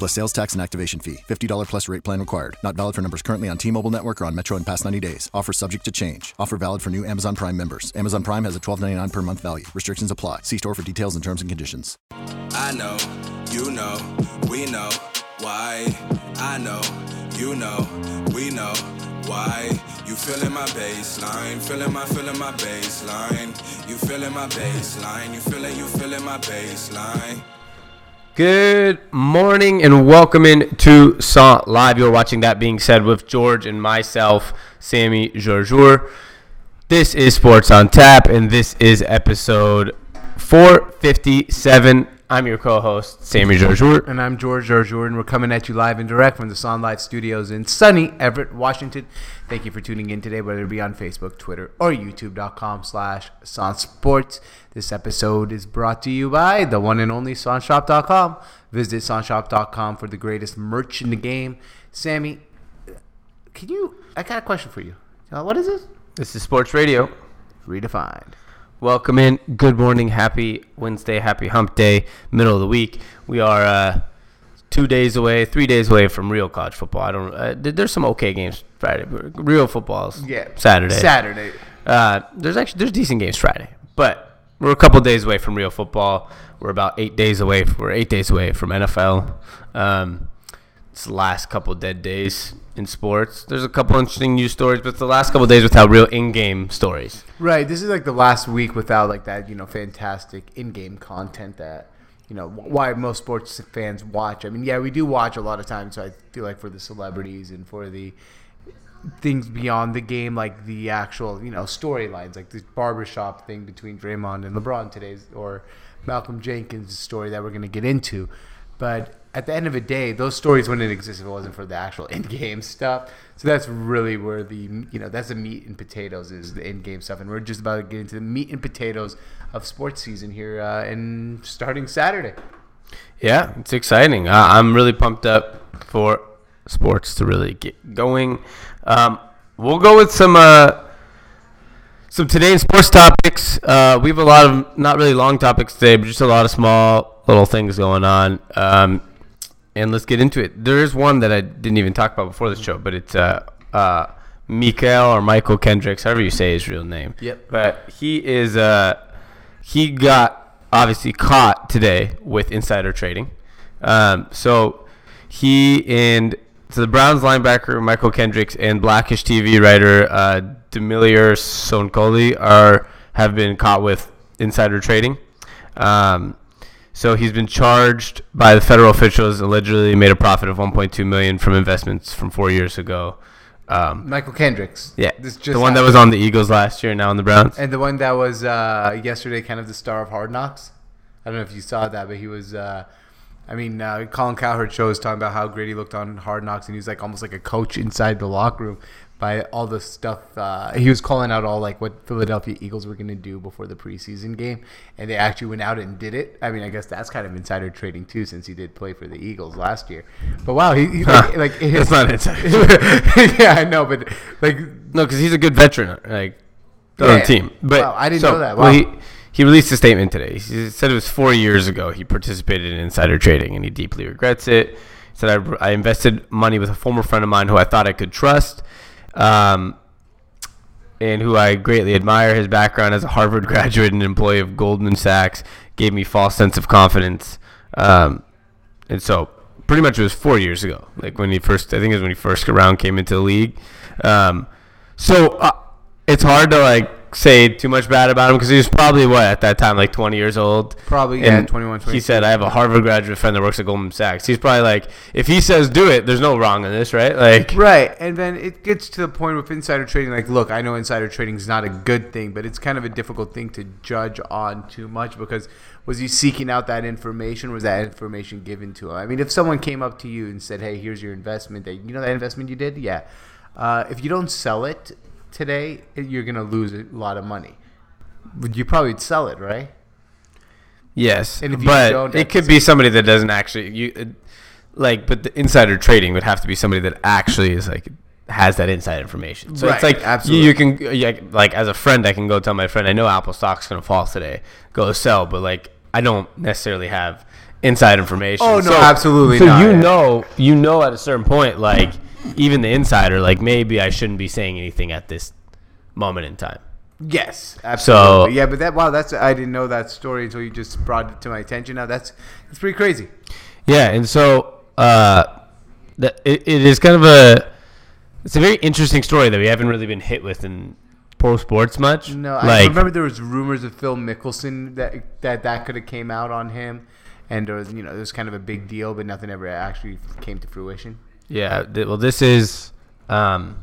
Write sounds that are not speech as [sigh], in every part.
Plus sales tax and activation fee. $50 plus rate plan required. Not valid for numbers currently on T-Mobile network or on Metro in past 90 days. Offer subject to change. Offer valid for new Amazon Prime members. Amazon Prime has a $12.99 per month value. Restrictions apply. See store for details and terms and conditions. I know, you know, we know why. I know, you know, we know why. You feeling my baseline, feeling my, feeling my baseline. You feeling my baseline, you feeling, you feeling my baseline. Good morning and welcome in to SONT Live. You're watching that being said with George and myself, Sami Jarjour. This is Sports on Tap and this is episode 457. I'm your co-host, Sami Jarjour. And I'm George Jarjour, and we're coming at you live and direct from the Sunlight Studios in sunny Everett, Washington. Thank you for tuning in today, whether it be on Facebook, Twitter, or YouTube.com slash Sports. This episode is brought to you by the one and only SONTShop.com. Visit SONTShop.com for the greatest merch in the game. Sammy, can you, I got a question for you. Uh, what is this? This is Sports Radio. Redefined. Welcome in. Good morning. Happy Wednesday. Happy Hump Day. Middle of the week. We are uh, two days away, three days away from real college football. I don't. Uh, there's some okay games Friday. Real footballs. Yeah. Saturday. Saturday. Uh, there's actually there's decent games Friday, but we're a couple days away from real football. We're about eight days away. We're eight days away from NFL. Um, it's the last couple dead days in sports. There's a couple interesting news stories, but it's the last couple days without real in-game stories. Right. This is like the last week without like that, you know, fantastic in-game content that, you know, why most sports fans watch. I mean, yeah, we do watch a lot of times. So I feel like for the celebrities and for the things beyond the game, like the actual, you know, storylines, like the barbershop thing between Draymond and LeBron today's, or Malcolm Jenkins' story that we're going to get into. But at the end of the day, those stories wouldn't exist if it wasn't for the actual [laughs] in-game stuff. So that's really where the you know that's the meat and potatoes is the in-game stuff, and we're just about to get into the meat and potatoes of sports season here, uh, and starting Saturday. Yeah, it's exciting. Uh, I'm really pumped up for sports to really get going. Um, we'll go with some uh, some today's sports topics. Uh, we have a lot of not really long topics today, but just a lot of small little things going on. Um, and let's get into it. There is one that I didn't even talk about before the show, but it's uh, uh, Mikael or Michael Kendricks, however you say his real name. Yep. But he is uh, he got obviously caught today with insider trading. Um, so he and so the Browns linebacker Mychal Kendricks and Blackish TV writer uh, Damilare Sonoiki are have been caught with insider trading. Um, so he's been charged by the federal officials allegedly made a profit of 1.2 million from investments from four years ago. Um, Mychal Kendricks. yeah, This the one that was on the Eagles last year, now on the Browns. And the one that was uh, yesterday, kind of the star of Hard Knocks. I don't know if you saw that, but he was. Uh, I mean, uh, Colin Cowherd show was talking about how great he looked on Hard Knocks, and he was like almost like a coach inside the locker room by all the stuff. Uh, he was calling out all like what Philadelphia Eagles were going to do before the preseason game, and they actually went out and did it. I mean, I guess that's kind of insider trading too, since he did play for the Eagles last year. But wow, he, he like, like That's not insider. [laughs] yeah, I know, but like No, because he's a good veteran, like on Yeah. the team. But Wow, I didn't so, know that. Well, Wow. he he released a statement today. He said it was four years ago he participated in insider trading, and he deeply regrets it. He said I, I invested money with a former friend of mine who I thought I could trust, um, and who I greatly admire. His background as a Harvard [laughs] graduate and employee of Goldman Sachs gave me false sense of confidence. Um, and so pretty much it was four years ago, like when he first, I think it was when he first around came into the league. Um, so uh, it's hard to like say too much bad about him because he was probably what at that time like 20 years old. Probably, yeah, And 21, He said, "I have a Harvard graduate friend that works at Goldman Sachs." He's probably like, if he says do it, there's no wrong in this, right? Like, Right, and then it gets to the point with insider trading. Like, look, I know insider trading is not a good thing, but it's kind of a difficult thing to judge on too much because was he seeking out that information? Was that information given to him? I mean, if someone came up to you and said, "Hey, here's your investment," that you know that investment you did, yeah. Uh, if you don't sell it today, you're gonna lose a lot of money. You probably sell it, right? Yes, And if you but it could be somebody that doesn't actually you uh, like. But the insider trading would have to be somebody that actually is like has that inside information. So it's like absolutely. You, you can uh, yeah, like as a friend, I can go tell my friend I know Apple stock's gonna fall today. Go sell, but like I don't necessarily have inside information. Oh, no, absolutely So not, you know, you know at a certain point, like even the insider, like maybe I shouldn't be saying anything at this moment in time. Yes, absolutely. So- yeah, but that wow, that's I didn't know that story until you just brought it to my attention. Now that's that's pretty crazy. Yeah, and so uh, that it, it is kind of a it's a very interesting story that we haven't really been hit with in pro sports much. No, I remember there was rumors of Phil Mickelson that that that could have came out on him, and there was you know it was kind of a big deal, but nothing ever actually came to fruition. Yeah, th- well, this is um,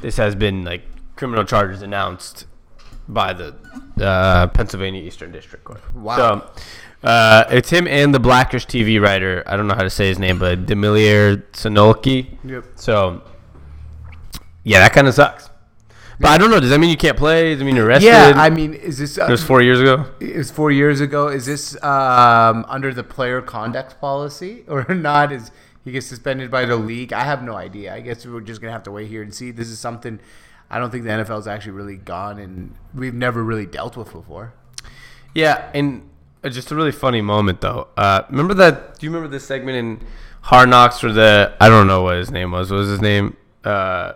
this has been like criminal charges announced by the uh, Pennsylvania Eastern District Court. Wow. So uh, it's him and the Blackish TV writer. I don't know how to say his name, but Damilare Sonoiki. Yep. So yeah, that kind of sucks. But I don't know. Does that mean you can't play? Does that mean you're arrested? Yeah, I mean, is this? Uh, it was four years ago. it was four years ago. Is this um, under the player conduct policy or [laughs] not? Is he gets suspended by the league? I have no idea. I guess we're just gonna have to wait here and see. This is something I don't think the NFL's actually really gone, and we've never really dealt with before. Yeah, and uh, just a really funny moment though. Uh, remember that? Do you remember this segment in Hard Knocks where the I don't know what his name was. What was his name? Uh,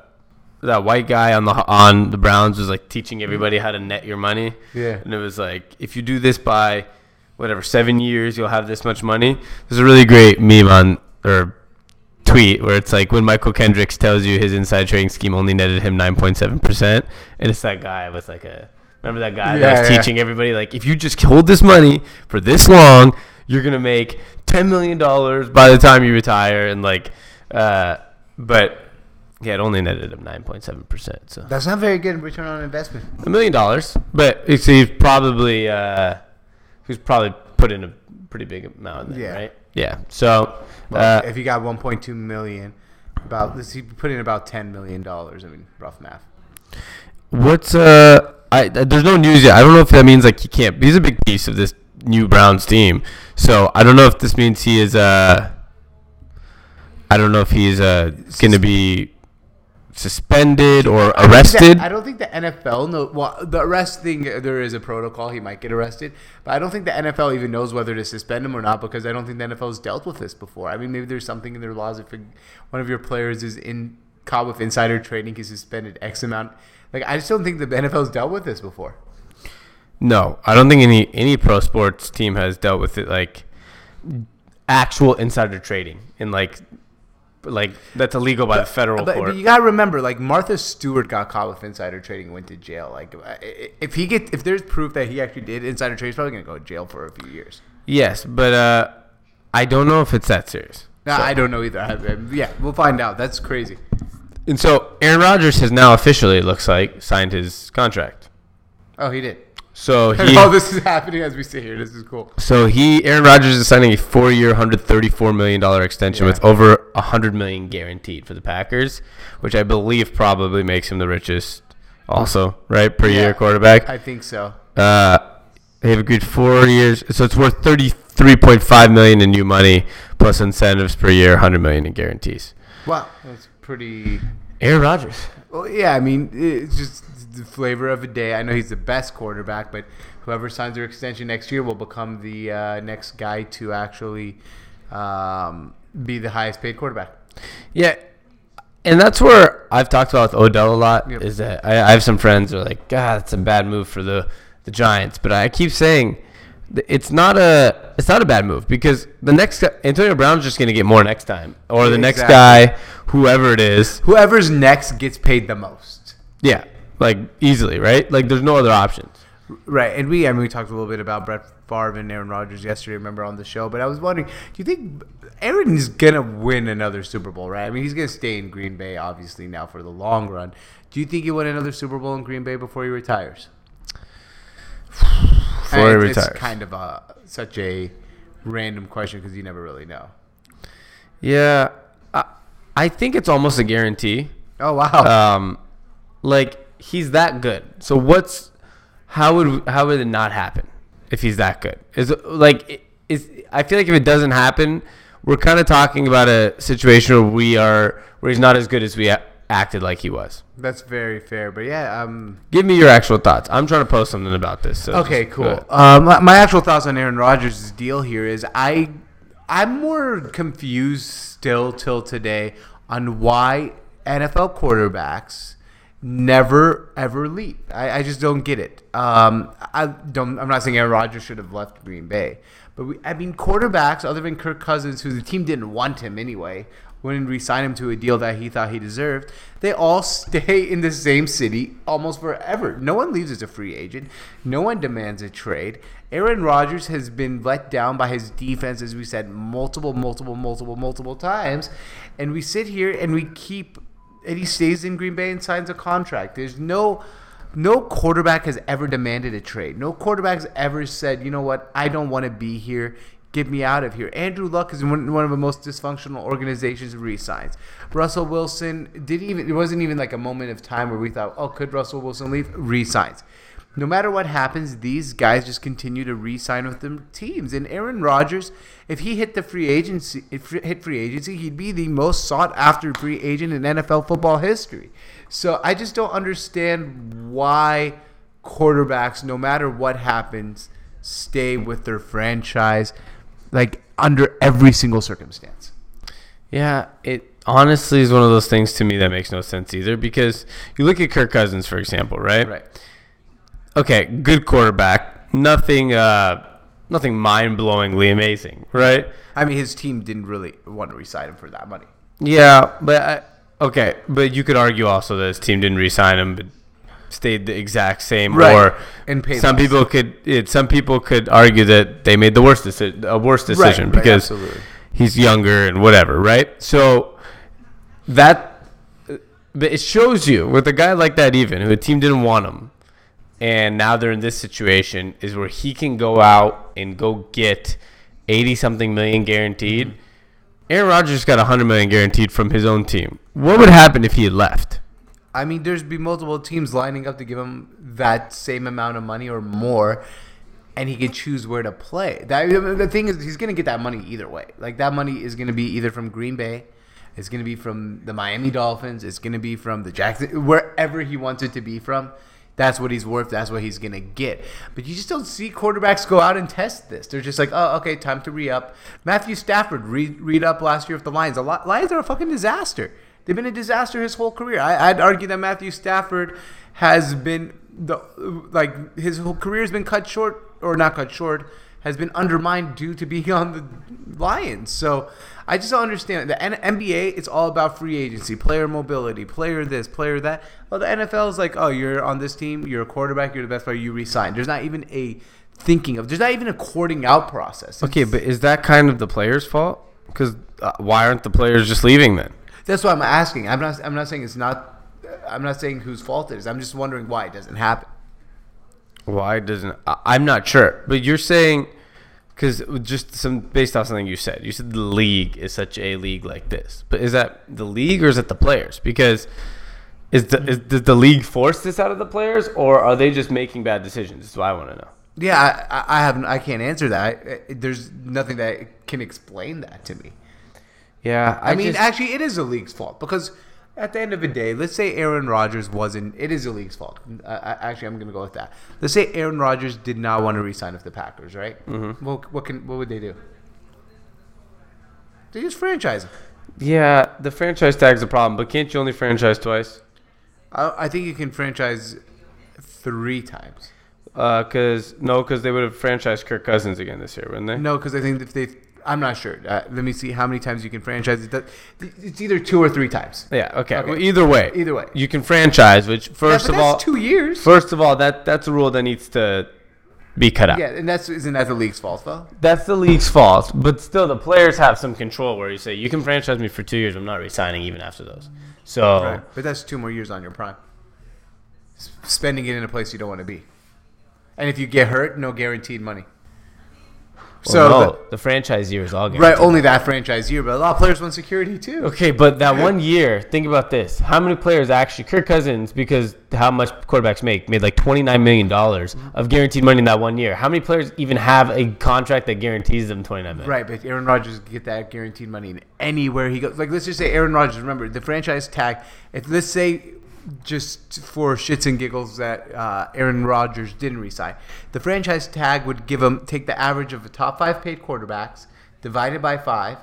that white guy on the on the Browns was like teaching everybody how to net your money. Yeah. and it was like if you do this by whatever seven years, you'll have this much money. There's a really great meme on or tweet where it's like when Mychal Kendricks tells you his inside trading scheme only netted him 9.7 percent, and it's that guy with like a remember that guy Yeah, that was yeah. teaching everybody like if you just hold this money for this long, you're gonna make 10 million dollars by the time you retire, and like, uh, but yeah, it only netted him 9.7 percent, so That's not very good return on investment. a million dollars, but it's, he's probably uh, he's probably put in a pretty big amount there, Yeah. right? Yeah. So, Well, uh, if you got 1.2 million, about let's see, put in about 10 million dollars. I mean, rough math. what's uh, I there's no news yet. I don't know if that means like he can't. He's a big piece of this new Browns team, so I don't know if this means he is uh, I don't know if he's uh gonna be suspended or I don't think arrested. I don't think the NFL know. Well, the arrest thing, there is a protocol. He might get arrested, but I don't think the NFL even knows whether to suspend him or not because I don't think the NFL's dealt with this before. I mean, maybe there's something in their laws if one of your players is in caught with insider trading, he's suspended X amount. Like, I just don't think the NFL's dealt with this before. No, I don't think any any pro sports team has dealt with it like actual insider trading and like like that's illegal by the federal But, court. but you gotta remember, like Martha Stewart got caught with insider trading, and went to jail. Like, if he get, if there's proof that he actually did insider trade, he's probably gonna go to jail for a few years. yes, but uh, I don't know if it's that serious. No, I don't know either. I, yeah, we'll find out. That's crazy. And so Aaron Rodgers has now officially, it looks like, signed his contract. Oh, he did. So [laughs] he, all this is happening as we sit here. This is cool. so he, Aaron Rodgers is signing a four-year, hundred thirty-four million dollar extension Yeah. with over a hundred million guaranteed for the Packers, which I believe probably makes him the richest, also right per Yeah. year quarterback. I think so. Uh, they've agreed four years, so it's worth thirty-three point five million in new money plus incentives per year, hundred million in guarantees. Wow, that's pretty. Aaron Rodgers. Well, yeah. I mean, it's just the flavor of the day. I know he's the best quarterback, but whoever signs their extension next year will become the uh, next guy to actually um, be the highest paid quarterback. Yeah, and that's where I've talked about with Odell a lot. Yep. Is that I, I have some friends who are like, God, it's a bad move for the the Giants, but I keep saying it's not a it's not a bad move because the next guy, Antonio Brown's just going to get more next time, or the next guy, whoever it is, Whoever's next gets paid the most. yeah, like easily, right? Like there's no other options. Right, and we I mean we talked a little bit about Brett Favre and Aaron Rodgers yesterday. Remember on the show, but I was wondering, do you think Aaron is gonna win another Super Bowl? Right, I mean he's gonna stay in Green Bay obviously now for the long run. Do you think he win another Super Bowl in Green Bay before he retires? Before he And it's retires. kind of a such a random question because you never really know. Yeah, I, I think it's almost a guarantee. Oh wow! um, like he's that good. So what's how would how would it not happen? if he's that good. Is like is I feel like if it doesn't happen, we're kind of talking about a situation where we are where he's not as good as we a- acted like he was. That's very fair. But yeah, um, Give me your actual thoughts. I'm trying to post something about this. So Okay, cool. Um, my, my actual thoughts on Aaron Rodgers' deal here is I, I'm more confused still till today on why NFL quarterbacks never ever leave. I, I just don't get it. Um, I don't. I'm not saying Aaron Rodgers should have left Green Bay, but we, I mean quarterbacks other than Kirk Cousins, who the team didn't want him anyway, wouldn't re-sign him to a deal that he thought he deserved. They all [laughs] stay in the same city almost forever. No one leaves as a free agent. No one demands a trade. Aaron Rodgers has been let down by his defense, as we said, multiple, multiple, multiple, multiple times. And we sit here and we keep, and he stays in Green Bay and signs a contract. There's no, no quarterback has ever demanded a trade. No quarterback has ever said, you know what, I don't want to be here. Get me out of here. Andrew Luck is one, one of the most dysfunctional organizations resigns. Russell Wilson didn't even it wasn't even like a moment of time where we thought, oh, could Russell Wilson leave? Resigns. No matter what happens, these guys just continue to re-sign with them teams. And Aaron Rodgers, if he hit the free agency, if he hit free agency, he'd be the most sought after free agent in NFL football history. So I just don't understand why quarterbacks, no matter what happens, stay with their franchise, like under every single circumstance. Yeah, it honestly is one of those things to me that makes no sense either because you look at Kirk Cousins for example, right? Right. Okay, good quarterback. Nothing uh nothing mind-blowingly amazing, right? I mean, his team didn't really want to resign him for that money. Yeah, but I, okay, but you could argue also that his team didn't re-sign him, but stayed the exact same. Right, Or and some people could it, some people could argue that they made the worst decision, a worse decision right, because absolutely. he's younger and whatever, right? So that, but it shows you with a guy like that, even who a team didn't want him, and now they're in this situation, is where he can go out and go get eighty something million guaranteed. Aaron Rodgers got hundred million guaranteed from his own team. What would happen if he had left? I mean, there's be multiple teams lining up to give him that same amount of money or more, and he could choose where to play. That the thing is, he's gonna get that money either way. Like that money is gonna be either from Green Bay, it's gonna be from the Miami Dolphins, it's gonna be from the Jackson, wherever he wants it to be from. That's what he's worth. That's what he's gonna get. But you just don't see quarterbacks go out and test this. They're just like, oh, okay, time to re up. Matthew Stafford re read up last year with the Lions. The Li- Lions are a fucking disaster. They've been a disaster his whole career. I, I'd argue that Matthew Stafford has been the like his whole career has been cut short or not cut short has been undermined due to being on the Lions. So I just don't understand. The N- NBA, it's all about free agency, player mobility, player this, player that. Well, the NFL is like, oh, you're on this team, you're a quarterback, you're the best player, you resign. There's not even a thinking of. There's not even a courting out process. Okay, but is that kind of the players' fault? Because uh, why aren't the players just leaving then? That's what I'm asking. I'm not. I'm not saying it's not. I'm not saying whose fault it is. I'm just wondering why it doesn't happen. Why doesn't I, I'm not sure, but you're saying because just some based off something you said, you said the league is such a league like this, but is that the league or is it the players? Because is the is, does the league force this out of the players, or are they just making bad decisions? That's what I want to know. Yeah, I, I- I have. I can't answer that. I, I- there's nothing that can explain that to me. Yeah, I, mean, actually, it is the league's fault because at the end of the day, let's say Aaron Rodgers wasn't. It is the league's fault. Uh, actually, I'm going to go with that. Let's say Aaron Rodgers did not want to re-sign with the Packers, right? Mm-hmm. Well, what can what would they do? They just franchise him. yeah, the franchise tag's a problem, but can't you only franchise twice? I, I think you can franchise three times. Because no, because they would have franchised Kirk Cousins again this year, wouldn't they? No, because I think if they, I'm not sure. Uh, let me see how many times you can franchise it. It's either two or three times. Yeah. Okay. Okay. Well, either way. Either way. You can franchise, which first yeah, of all, that's two years. First of all, that that's a rule that needs to be cut out. yeah, and that's isn't that the league's fault though? That's the league's fault, but still, the players have some control where you say you can franchise me for two years. I'm not resigning even after those. So But that's two more years on your prime. S- spending it in a place you don't want to be. And if you get hurt, no guaranteed money. So no, the- the, franchise year is all guaranteed. Right. Only that franchise year, but a lot of players want security too. Okay, but that one year, think about this. How many players actually, Kirk Cousins, because how much quarterbacks make, made like $29 million mm-hmm. of guaranteed money in that one year. How many players even have a contract that guarantees them 29 million? Right, but Aaron Rodgers get that guaranteed money anywhere he goes. Like, let's just say Aaron Rodgers. Remember the franchise tag. If let's say, just for shits and giggles, that uh, Aaron Rodgers didn't resign, the franchise tag would give him take the average of the top five paid quarterbacks divided by five,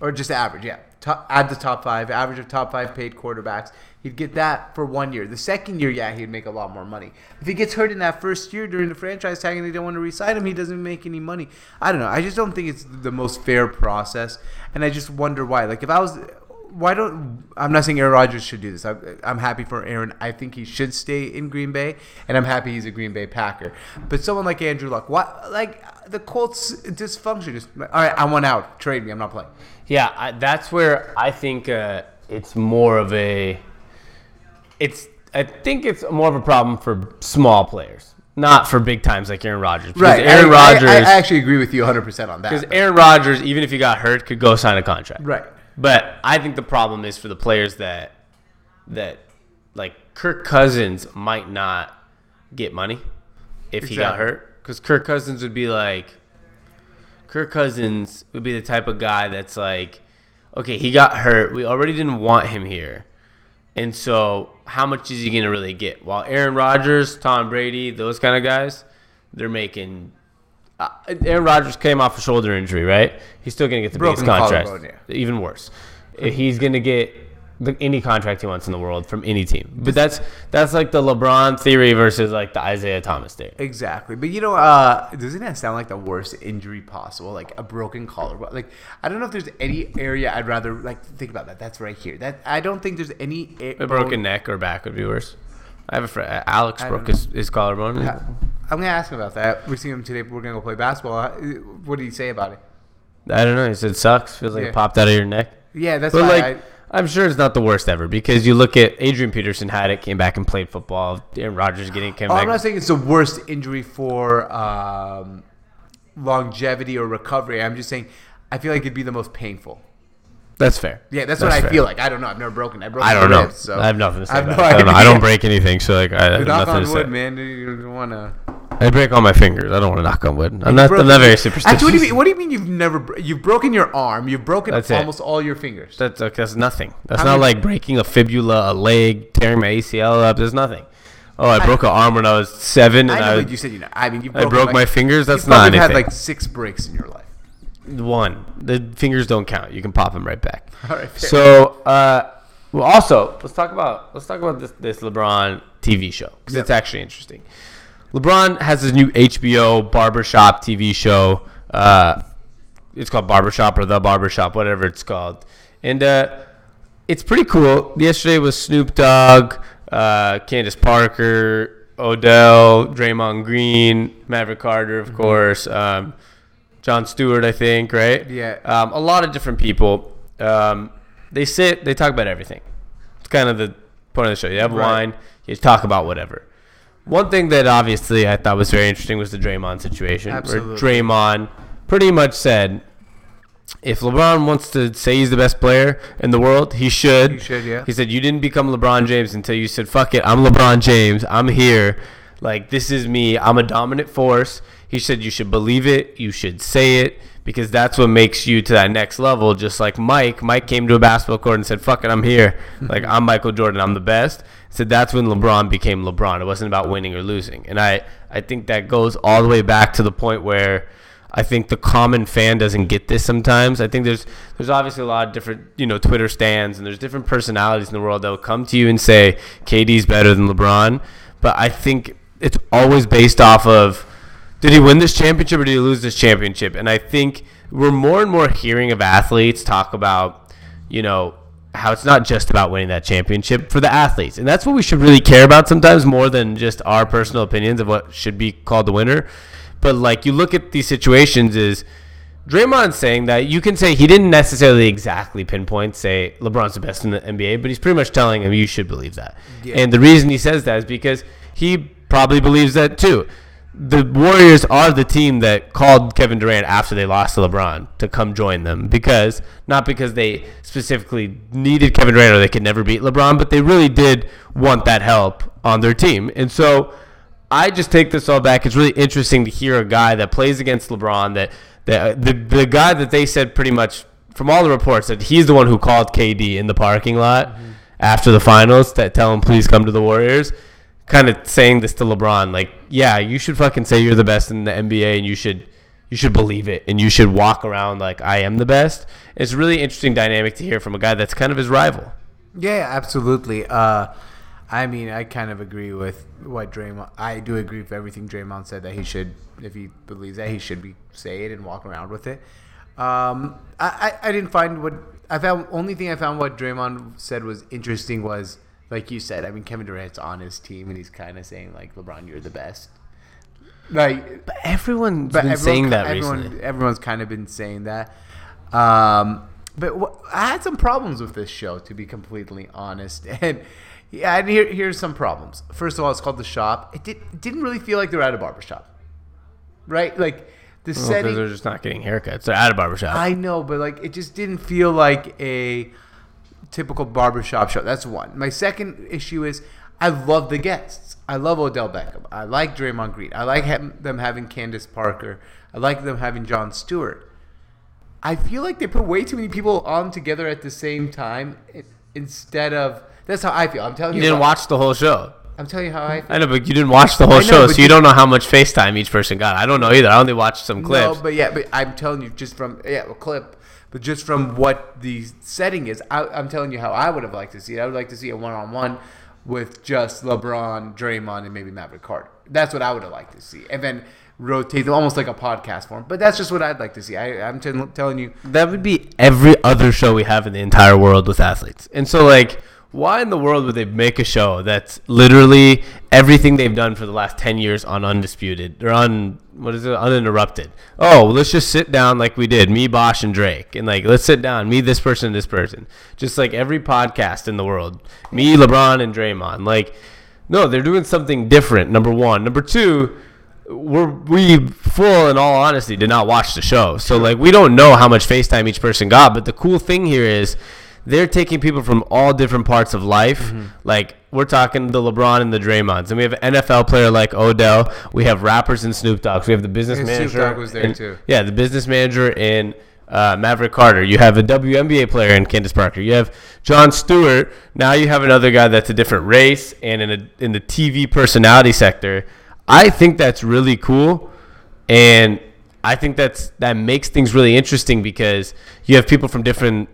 or just average, yeah. Top, add the top five, average of top five paid quarterbacks. He'd get that for one year. The second year, yeah, he'd make a lot more money. If he gets hurt in that first year during the franchise tag and they don't want to resign him, he doesn't make any money. I don't know. I just don't think it's the most fair process, and I just wonder why. Like if I was, why don't I'm not saying Aaron Rodgers should do this. I'm, I'm happy for Aaron. I think he should stay in Green Bay, and I'm happy he's a Green Bay Packer. But someone like Andrew Luck, what like the Colts dysfunction? Just all right, I want out. Trade me. I'm not playing. Yeah, I, that's where I think uh, it's more of a. It's I think it's more of a problem for small players, not for big times like Aaron Rodgers. Because Right, Aaron I, Rodgers. I, I actually agree with you 100 percent on that. Because Aaron Rodgers, even if he got hurt, could go sign a contract. Right. But I think the problem is for the players that that like Kirk Cousins might not get money if he got hurt. Because Kirk Cousins would be like Kirk Cousins would be the type of guy that's like, okay, he got hurt. We already didn't want him here. And so how much is he gonna really get? While Aaron Rodgers, Tom Brady, those kind of guys, they're making uh, Aaron Rodgers came off a shoulder injury, right? He's still going to get the biggest Broken contract. collarbone, Even worse, he's going to get the, any contract he wants in the world from any team. But that's that's like the LeBron theory versus like the Isaiah Thomas theory. Exactly, but you know, uh, doesn't that sound like the worst injury possible? Like a broken collarbone. Like I don't know if there's any area I'd rather like think about that. That's right here. That I don't think there's any a- A broken neck or back would be worse. I have a friend, Alex broke his, his collarbone. I'm gonna ask him about that. We're seeing him today. We're gonna go play basketball. Uh, What did he say about it? I don't know. He said sucks. Feels like Yeah. it popped out of your neck. Yeah, that's But why like, I, I, am sure it's not the worst ever because you look at Adrian Peterson had it, came back and played football. Aaron Rodgers getting came Oh, back. I'm not saying it's the worst injury for um, longevity or recovery. I'm just saying I feel like it'd be the most painful. That's fair. Yeah, that's, what I feel like. I don't know. I've never broken. I broke. I don't know. ribs, so I have nothing to say I have about no it. I don't know. I don't break anything, so like I have Knock nothing on to wood, say. man. You don't want to. I break all my fingers. I don't want to knock on wood. I'm not. I'm not very superstitious. Actually, what do you mean? What do you mean you've never? You've broken your arm. You've broken That's it. almost all your fingers. That's okay, that's nothing. That's How not like breaking a fibula, a leg, tearing my ACL up. There's nothing. Oh, I broke an arm when I was seven, and I I, know, but you said you know. I mean, you I broke my fingers. That's you've not anything. had like six breaks in your life. one. The fingers don't count. You can pop them right back. [laughs] All right, fair. So, uh, well, also let's talk about let's talk about this this LeBron TV show because it's actually interesting. LeBron has his new HBO barbershop TV show. Uh, it's called Barbershop or The Barbershop, whatever it's called, and uh, it's pretty cool. Yesterday was Snoop Dogg, uh, Candace Parker, Odell, Draymond Green, Maverick Carter, Mm-hmm. of course, um, Jon Stewart, I think, right? Yeah. Um, a lot of different people. Um, they sit, they talk about everything. It's kind of the point of the show. You have Right. wine, you talk about whatever. One thing that obviously I thought was very interesting was the Draymond situation, Absolutely. where Draymond pretty much said, if LeBron wants to say he's the best player in the world, he should. He should, yeah. He said you didn't become LeBron James until you said, "Fuck it, I'm LeBron James. I'm here. Like this is me. I'm a dominant force." He said you should believe it. You should say it because that's what makes you to that next level. Just like Mike. Mike came to a basketball court and said, "Fuck it, I'm here. Like I'm Michael Jordan. I'm the best." Said that's when LeBron became LeBron. It wasn't about winning or losing. And I I think that goes all the way back to the point where. I think the common fan doesn't get this sometimes. I think there's there's obviously a lot of different you know Twitter stands and there's different personalities in the world that will come to you and say KD's better than LeBron, but I think it's always based off of did he win this championship or did he lose this championship? And I think we're more and more hearing of athletes talk about you know how it's not just about winning that championship for the athletes. And that's what we should really care about sometimes more than just our personal opinions of what should be called the winner. But like you look at these situations is Draymond saying that you can say he didn't necessarily exactly pinpoint say LeBron's the best in the NBA, but he's pretty much telling him you should believe that. And the reason he says that is because he probably believes that too. The Warriors are the team that called Kevin Durant after they lost to LeBron to come join them because not because they specifically needed Kevin Durant or they could never beat LeBron, but they really did want that help on their team. And so I just take this all back. It's really interesting to hear a guy that plays against LeBron that that the the guy that they said pretty much from all the reports that he's the one who called KD in the parking lot mm-hmm. after the finals that tell him please come to the Warriors kind of saying this to LeBron, like, yeah, you should fucking say you're the best in the NBA, and you should you should believe it, and you should walk around like I am the best. It's really interesting dynamic to hear from a guy that's kind of his rival. Yeah, absolutely. Uh, I mean, I kind of agree with what Draymond. I do agree with everything Draymond said that he should, if he believes that, he should be say it and walk around with it. Um, I, I, I didn't find what I found. Only thing I found what Draymond said was interesting was like you said, I mean, Kevin Durant's on his team, and he's kind of saying like, "LeBron, you're the best." Like, but everyone's but been everyone, saying that everyone, recently. Everyone's kind of been saying that. Um, but I had some problems with this show, to be completely honest, [laughs] and yeah, and here, here's some problems. First of all, it's called the shop. It, did, didn't really feel like they're at a barbershop, right? Like the well, setting. They're just not getting haircuts. They're at a barbershop. I know, but like it just didn't feel like a typical barbershop show. That's one. My second issue is I love the guests. I love Odell Beckham. I like Draymond Green. I like them having Candace Parker. I like them having Jon Stewart. I feel like they put way too many people on together at the same time instead of. That's how I feel. I'm telling you. You didn't watch the whole show. I'm telling you how I. Feel. I know, but you didn't watch the whole know, show, so you don't know how much FaceTime each person got. I don't know either. I only watched some clips. No, but yeah, but I'm telling you, just from yeah, a clip but just from what the setting is, I, am telling you how I would have liked to see it. I would like to see a one-on-one with just LeBron, Draymond, and maybe Maverick Carter. That's what I would have liked to see, and then rotate them almost like a podcast form. But that's just what I'd like to see. I, am t- telling you, that would be every other show we have in the entire world with athletes, and so like why in the world would they make a show that's literally everything they've done for the last 10 years on undisputed or on what is it uninterrupted? Oh well, let's just sit down like we did me bosh and drake and like let's sit down me this person this person. Just like every podcast in the world me lebron and draymond. Like no they're doing something different number one. Number two we're we full in all honesty did not watch the show. So like we don't know how much facetime each person got but the cool thing here is they're taking people from all different parts of life. Mm-hmm. Like we're talking the LeBron and the Draymonds, and we have an NFL player like Odell. We have rappers and Snoop Dogg. we have the business manager. Snoop Dogg was there and, too. Yeah, the business manager in uh, Maverick Carter. You have a WNBA player in Candace Parker. You have Jon Stewart. Now you have another guy that's a different race and in a, in the TV personality sector. I think that's really cool, and I think that's that makes things really interesting because you have people from different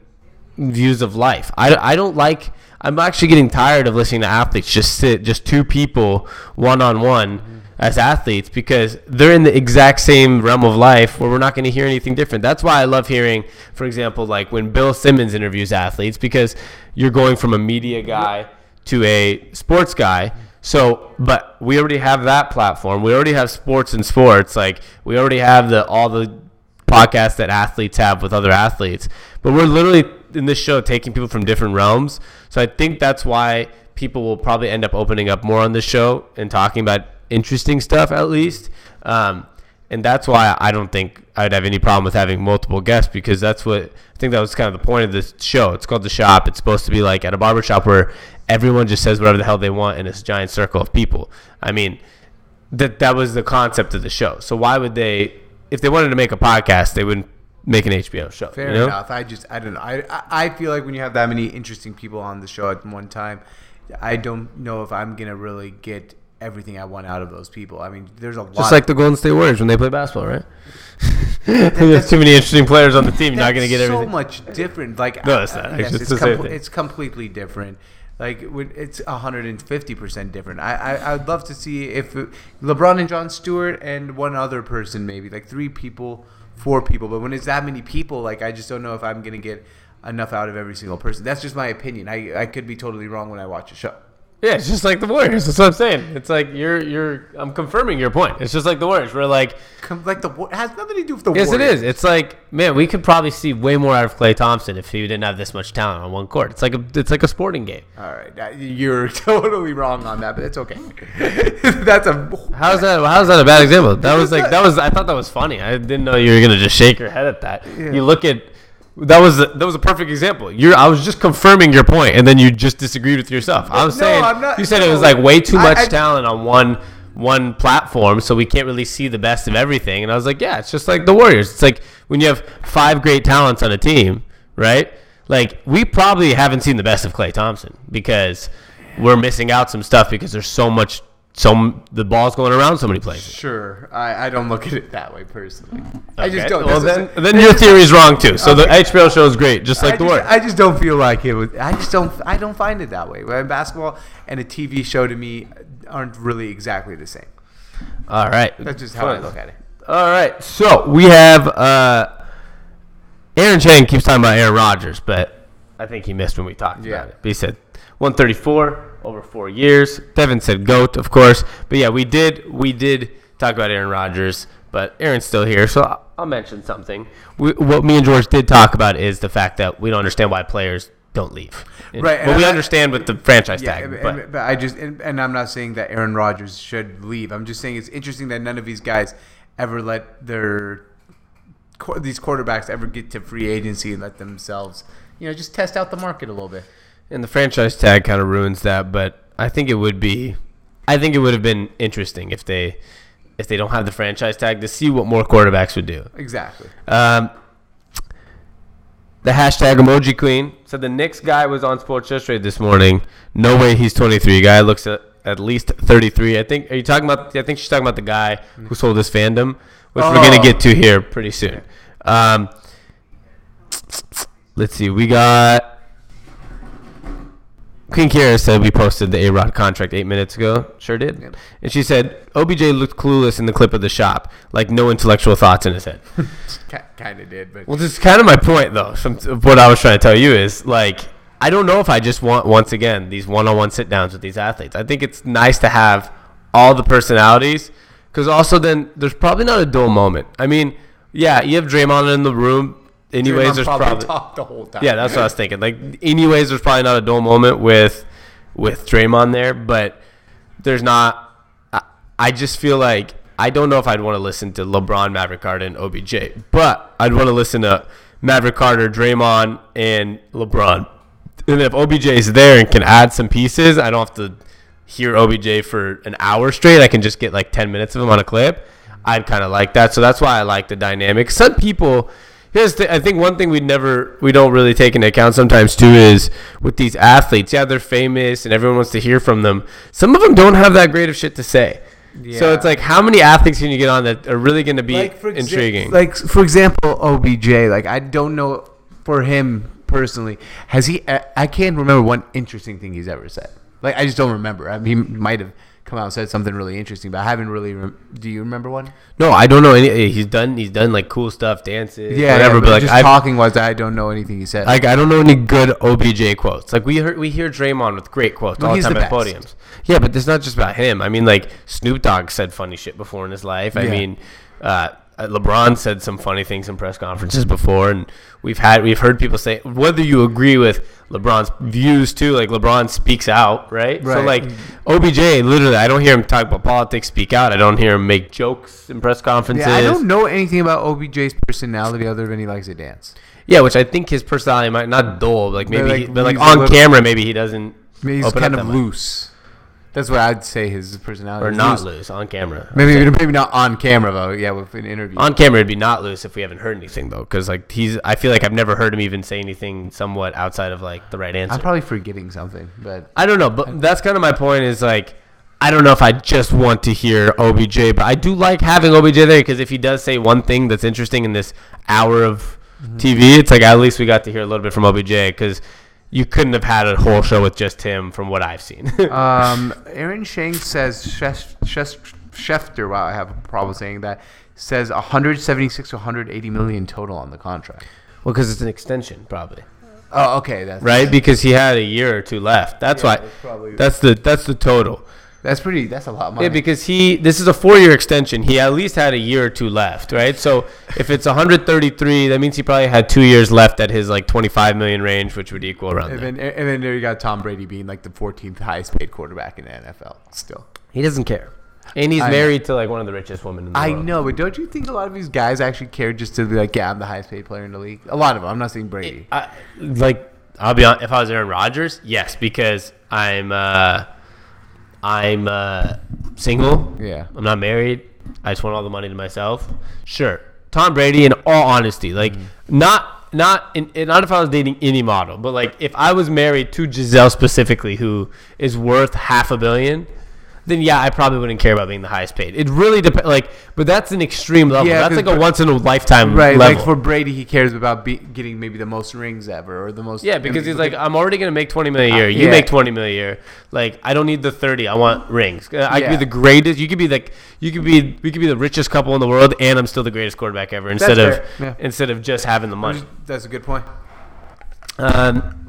views of life. I, I don't like. I'm actually getting tired of listening to athletes just sit just two people one on one as athletes because they're in the exact same realm of life where we're not going to hear anything different. That's why I love hearing, for example, like when Bill Simmons interviews athletes because you're going from a media guy to a sports guy. So, but we already have that platform. We already have sports and sports. Like we already have the all the podcasts that athletes have with other athletes. But we're literally in this show taking people from different realms. So I think that's why people will probably end up opening up more on this show and talking about interesting stuff at least. Um, and that's why I don't think I'd have any problem with having multiple guests because that's what I think that was kind of the point of this show. It's called the shop. It's supposed to be like at a barbershop where everyone just says whatever the hell they want in this giant circle of people. I mean, that that was the concept of the show. So why would they if they wanted to make a podcast, they wouldn't make an HBO show. Fair you know? enough. I just I don't know. I I feel like when you have that many interesting people on the show at one time, I don't know if I'm gonna really get everything I want out of those people. I mean, there's a lot. Just like the Golden State Warriors when they play basketball, right? [laughs] There's too many interesting players on the team. You're not gonna get everything. So much different. Like no, it's not. Yes, it's, it's, com- it's completely different. Like it's 150 percent different. I, I I'd love to see if LeBron and Jon Stewart and one other person maybe like three people four people. But when it's that many people, like I just don't know if I'm gonna get enough out of every single person. That's just my opinion. I I could be totally wrong when I watch a show. Yeah, it's just like the Warriors. That's what I'm saying. It's like you're you're. I'm confirming your point. It's just like the Warriors. We're like, Com- Like the it has nothing to do with the yes, Warriors. is. It's like, man, we could probably see way more out of Klay Thompson if he didn't have this much talent on one court. It's like a it's like a sporting game. All right, you're [laughs] totally wrong on that, but it's okay. [laughs] That's a How's that? How's that a bad example? That was like that was. I thought that was funny. I didn't know you were gonna just shake your head at that. You look at that was a, that was a perfect example. You're I was just confirming your point, and then you just disagreed with yourself. I was No, saying I'm not- you said it was like way too I- much I- talent on one one platform, so we can't really see the best of everything. And I was like, yeah, it's just like the Warriors. It's like when you have five great talents on a team, right? Like we probably haven't seen the best of Klay Thompson because we're missing out some stuff because there's so much. So the ball's going around so many places. sure. I, I don't look at it that way personally. I just don't. Well, then, is- then your theory is wrong too. So the HBO show is great, just like I the just, Warriors. I just don't feel like it was. I just don't. I don't find it that way. Basketball and a TV show to me aren't really exactly the same. All right, That's just how I look at it. All right, so we have uh, Aaron Chang keeps talking about Aaron Rodgers, but I think he missed when we talked Yeah. about it. But he said 134 over four years. Devin said goat, of course, but yeah, we did we did talk about Aaron Rodgers, but Aaron's still here, so I'll, mention something. We, what me and George did talk about is the fact that we don't understand why players don't leave. Right, but and we I- understand with the franchise Yeah, tag. and- but and- but I just and, and I'm not saying that Aaron Rodgers should leave. I'm just saying it's interesting that none of these guys ever let their these quarterbacks ever get to free agency and let themselves, you know, just test out the market a little bit. And the franchise tag kind of ruins that, but I think it would be, I think it would have been interesting if they, if they don't have the franchise tag to see what more quarterbacks would do. Exactly. Um, the hashtag emoji queen said the Knicks guy was on Sports Illustrated this morning. No way he's 23. Guy looks at at least 33. I think. Are you talking about? I think she's talking about the guy who sold his fandom, which we're gonna Oh. get to here pretty soon. Um, let's see. We got Queen Kira said we posted the A Rod contract eight minutes ago. Sure did. And she said OBJ looked clueless in the clip of the shop, like no intellectual thoughts in his head. [laughs] Kind of did, but Well, this is kind of my point, though. Some, what I was trying to tell you is like, I don't know if I just want once again these one-on-one sit-downs with these athletes. I think it's nice to have all the personalities, because also then there's probably not a dull moment. I mean, yeah, you have Draymond in the room. Anyways, there's probably, probably [laughs] the whole time. yeah, that's what I was thinking. Like, anyways, there's probably not a dull moment with with Draymond there, but there's not. I, I just feel like I don't know if I'd want to listen to LeBron, Maverick Carter, and OBJ, but I'd want to listen to Maverick Carter, Draymond, and LeBron. And if OBJ is there and can add some pieces, I don't have to hear OBJ for an hour straight. I can just get like 10 minutes of him on a clip. I'd kind of like that. So that's why I like the dynamic. Some people, here's the, I think one thing we never, we don't really take into account sometimes too is with these athletes, yeah, they're famous and everyone wants to hear from them. Some of them don't have that great of shit to say. Yeah. So it's like, how many athletes can you get on that are really going to be like exa- intriguing? Like for example, OBJ. Like I don't know for him personally. Has he? I, I can't remember one interesting thing he's ever said. Like I just don't remember. I mean, he might have come out and said something really interesting, but I haven't really. Rem- do you remember one? no, I don't know any. He's done. He's done like cool stuff, dances, Yeah, whatever. yeah, but like, just I've, talking was I don't know anything he said. Like I don't know any good OBJ quotes. Like we heard, we hear Draymond with great quotes Well, all the time the at best. podiums. Yeah, but it's not just about him. I mean, like Snoop Dogg said funny shit before in his life. I Yeah. mean, uh, Uh, LeBron said some funny things in press conferences before, and we've had we've heard people say whether you agree with LeBron's views too. Like LeBron speaks out, right? So like OBJ, literally, I don't hear him talk about politics, speak out. I don't hear him make jokes in press conferences. yeah, I don't know anything about OBJ's personality other than he likes to dance. Yeah, which I think his personality might not dull, like maybe, like, he, but like on little- camera, maybe he doesn't. Maybe he's kind of that much. That's what I'd say his personality or is not loose. loose on camera. Maybe maybe not on camera though. Yeah, with an interview. On camera, it'd be not loose if we haven't heard anything though, because like he's. I feel like I've never heard him even say anything somewhat outside of like the right answer. I'm probably forgetting something, but I don't know, but that's kind of my point. Is like. I don't know if I just want to hear OBJ, but I do like having OBJ there because if he does say one thing that's interesting in this hour of mm-hmm. TV, it's like at least we got to hear a little bit from OBJ because you couldn't have had a whole show with just him from what I've seen. [laughs] um, Aaron Shank says Shef, Shef, Schefter. Wow, I have a problem saying that. Says 176 to 180 million total on the contract. Well, because it's an extension, probably. Oh, okay. That's right? Because he had a year or two left. That's Yeah, why. that's probably- That's the that's the total. That's pretty. That's a lot of money. Yeah, because he this is a four year extension. He at least had a year or two left, right? So if it's 133, that means he probably had two years left at his like 25 million range, which would equal around and there. then and then there you got Tom Brady being like the 14th highest paid quarterback in the NFL. Still. He doesn't care, and he's I know. married to like one of the richest women in the I world. know, but don't you think a lot of these guys actually care just to be like, yeah, I'm the highest paid player in the league? A lot of them. I'm not saying Brady. I, like I'll be honest, if I was Aaron Rodgers, yes, because I'm uh, I'm uh, single. Yeah. I'm not married. I just want all the money to myself. Sure, Tom Brady. In all honesty, like Mm-hmm. not not in- not if I was dating any model, but like if I was married to Gisele specifically, who is worth half a billion. Then yeah, I probably wouldn't care about being the highest paid. It really depends. Like, but that's an extreme level. Yeah, that's like a once in a lifetime Right, level. like for Brady, he cares about be- getting maybe the most rings ever or the most. Yeah, because he's like, I'm already gonna make 20 million a year. You yeah. make 20 million a year. Like, I don't need the 30. I want rings. Uh, I could be the greatest. You could be like, you could be, we could be the richest couple in the world, and I'm still the greatest quarterback ever. Instead of, yeah. instead of just having the money. That's a good point. Um,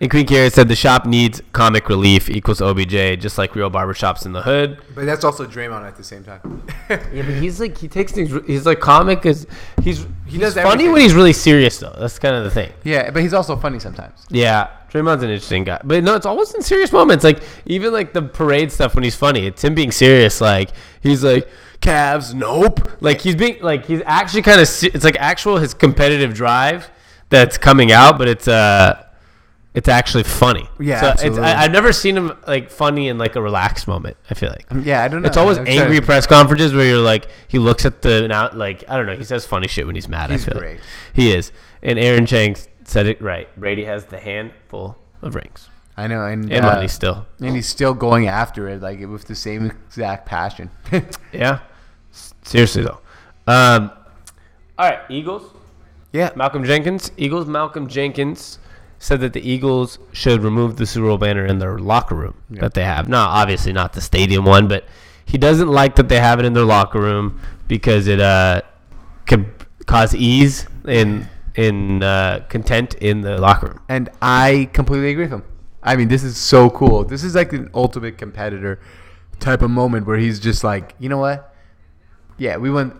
and Queen Carrie said the shop needs comic relief equals OBJ, just like real barbershops in the hood. But that's also Draymond at the same time. [laughs] Yeah, but he's like, he takes things. He's like comic is he's he does does funny everything. when he's really serious though. That's kind of the thing. yeah, but he's also funny sometimes. Yeah, Draymond's an interesting guy, but no, it's always in serious moments. Like even like the parade stuff when he's funny, it's him being serious. Like he's like Cavs, nope. Like he's being like he's actually kind of it's like actual his competitive drive that's coming out, but it's uh it's actually funny. Yeah, so it's. I, I've never seen him like funny in like a relaxed moment. I feel like. Yeah, I don't know. It's always I'm angry trying- press conferences where you're like, he looks at the now, like I don't know, he says funny shit when he's mad. He's I feel great. like. he is. And Aaron Chang said it right. Brady has the handful of rings I know, and and uh, money still. and he's still going after it, like with the same exact passion. [laughs] Yeah, seriously though. Um, all right, Eagles. yeah, Malcolm Jenkins. Eagles. Malcolm Jenkins said that the Eagles should remove the Super Bowl banner in their locker room that they have. No, obviously not the stadium one, but he doesn't like that they have it in their locker room because it uh could cause ease in in uh, content in the locker room. and I completely agree with him. I mean, this is so cool. This is like an ultimate competitor type of moment where he's just like, you know what? Yeah, we went.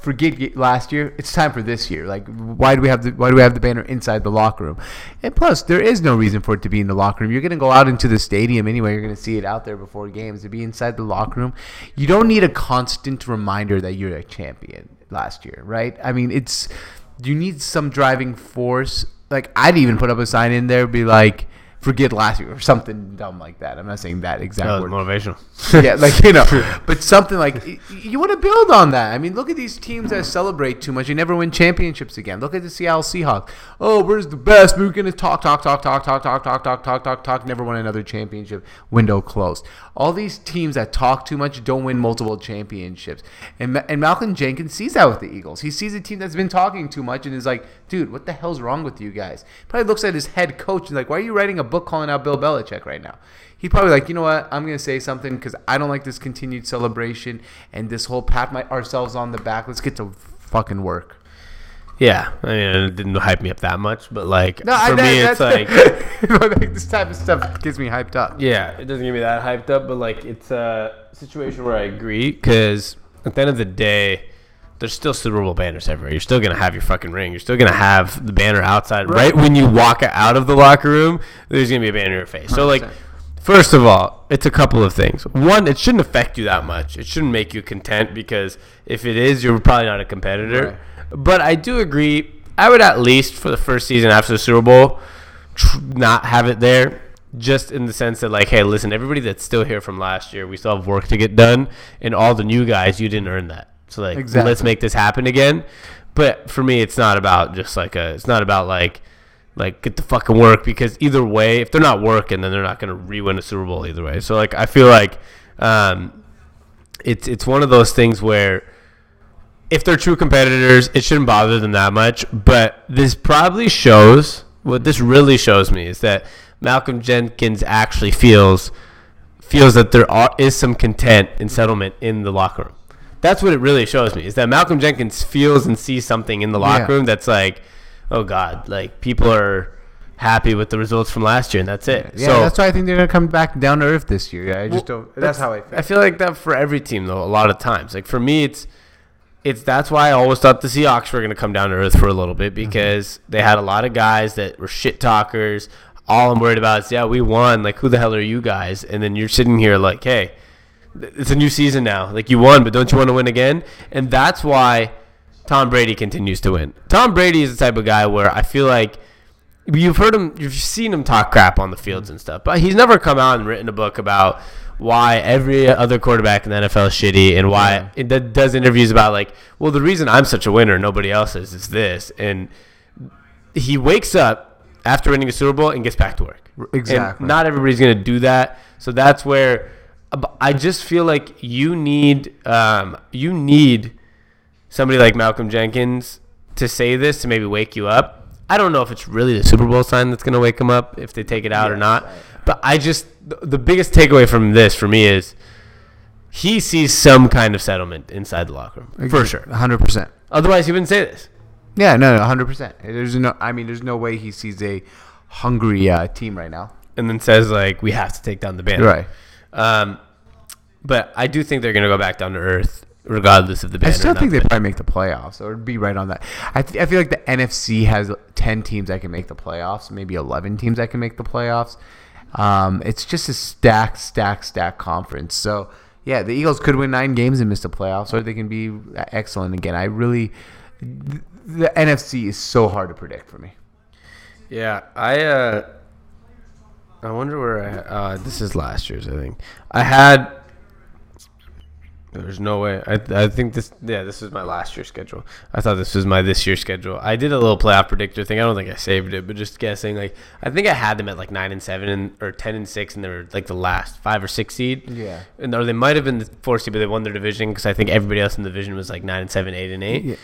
Forget last year. It's time for this year. Like, why do we have the why do we have the banner inside the locker room? And plus, there is no reason for it to be in the locker room. You're gonna go out into the stadium anyway. You're gonna see it out there before games. To be inside the locker room, you don't need a constant reminder that you're a champion last year, right? I mean, it's you need some driving force. Like, I'd even put up a sign in there, be like, "Forget last year" or something dumb like that. I'm not saying that exact word motivational. yeah, like you know, but something like you want to build on that. I mean, look at these teams that celebrate too much and never win championships again. Look at the Seattle Seahawks. Oh, we're the best. We're gonna talk, talk, talk, talk, talk, talk, talk, talk, talk, talk, talk. Never won another championship. Window closed. All these teams that talk too much don't win multiple championships. And and Malcolm Jenkins sees that with the Eagles. He sees a team that's been talking too much and is like, dude, what the hell's wrong with you guys? Probably looks at his head coach and like, why are you writing a book calling out Bill Belichick right now? He probably like, you know what? I'm gonna say something because I don't like this continued celebration and this whole pat my ourselves on the back. Let's get to fucking work. Yeah, I mean, it didn't hype me up that much, but like No, I- for that- me, it's [laughs] like. this type of stuff gets me hyped up. Yeah, it doesn't get me that hyped up, but like it's a situation where I agree because at the end of the day, there's still Super Bowl banners everywhere. You're still gonna have your fucking ring. You're still gonna have the banner outside. Right, when you walk out of the locker room, there's gonna be a banner in your face. So like, first of all, it's a couple of things. One, it shouldn't affect you that much. It shouldn't make you content because if it is, you're probably not a competitor. But I do agree. I would at least for the first season after the Super Bowl tr- not have it there just in the sense that like hey listen everybody that's still here from last year we still have work to get done and all the new guys you didn't earn that so like Exactly. let's make this happen again but for me it's not about just like a it's not about like like get the fucking work because either way if they're not working then they're not going to re-win a super bowl either way so like i feel like um it's it's one of those things where if they're true competitors, it shouldn't bother them that much. But this probably shows what this really shows me is that Malcolm Jenkins actually feels feels that there are, is some content and settlement in the locker room. That's what it really shows me is that Malcolm Jenkins feels and sees something in the locker Yeah. room that's like, oh god, like people are happy with the results from last year, and that's it. Yeah, so that's why I think they're gonna come back down to earth this year. Yeah, I just don't. That's, how I. Feel. I feel like that for every team though. A lot of times, like for me, it's it's that's why I always thought the Seahawks were going to come down to earth for a little bit Mm-hmm. because they had a lot of guys that were shit talkers. All I'm worried about is yeah, we won. Like who the hell are you guys? And then you're sitting here like, hey, it's a new season now. Like you won, but don't you want to win again? And that's why Tom Brady continues to win. Tom Brady is the type of guy where I feel like you've heard him, you've seen him talk crap on the fields and stuff, but he's never come out and written a book about why every other quarterback in the NFL is shitty and why it does interviews about like, well, the reason I'm such a winner, nobody else is, is this, and he wakes up after winning a Super Bowl and gets back to work. And Exactly. not everybody's going to do that. So that's where I just feel like you need um, you need somebody like Malcolm Jenkins to say this to maybe wake you up. I don't know if it's really the Super Bowl sign that's going to wake him up if they take it out or not. But I just the, the biggest takeaway from this for me is he sees some kind of settlement inside the locker room for sure. hundred percent. Otherwise, he wouldn't say this. Yeah, no, no, hundred percent. There's no. I mean, there's no way he sees a hungry uh, team right now. and then says like we have to take down the band. Right. Um, but I do think they're going to go back down to earth regardless of the I still or think they probably make the playoffs or it'd be right on that. I, th- I feel like the NFC has 10 teams that can make the playoffs, maybe 11 teams that can make the playoffs. Um, it's just a stack, stack, stack conference. So, yeah, the Eagles could win nine games and miss the playoffs, or they can be excellent again. I really, th- the NFC is so hard to predict for me. Yeah, I uh, I wonder where I uh, this is last year's. I think I had. There's no way. I I think this. Yeah, this is my last year schedule. I thought this was my this year schedule. I did a little playoff predictor thing. I don't think I saved it, but just guessing. Like I think I had them at like nine and seven and or ten and six, and they were like the last five or six seed. Yeah. and or they might have been the four seed, but they won their division because I think everybody else in the division was like nine and seven, eight and eight. Yeah.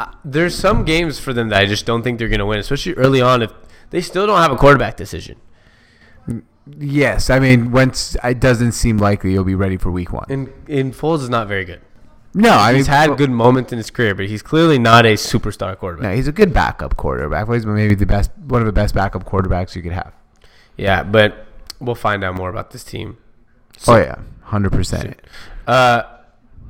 Uh, there's some games for them that I just don't think they're going to win, especially early on. If they still don't have a quarterback decision, Yes, I mean, once it doesn't seem likely you'll be ready for week one. and in Foles is not very good. No, I mean, he's had good moments in his career, but he's clearly not a superstar quarterback. No, he's a good backup quarterback. He's maybe the best, one of the best backup quarterbacks you could have. Yeah, but we'll find out more about this team. oh yeah, hundred percent. Uh,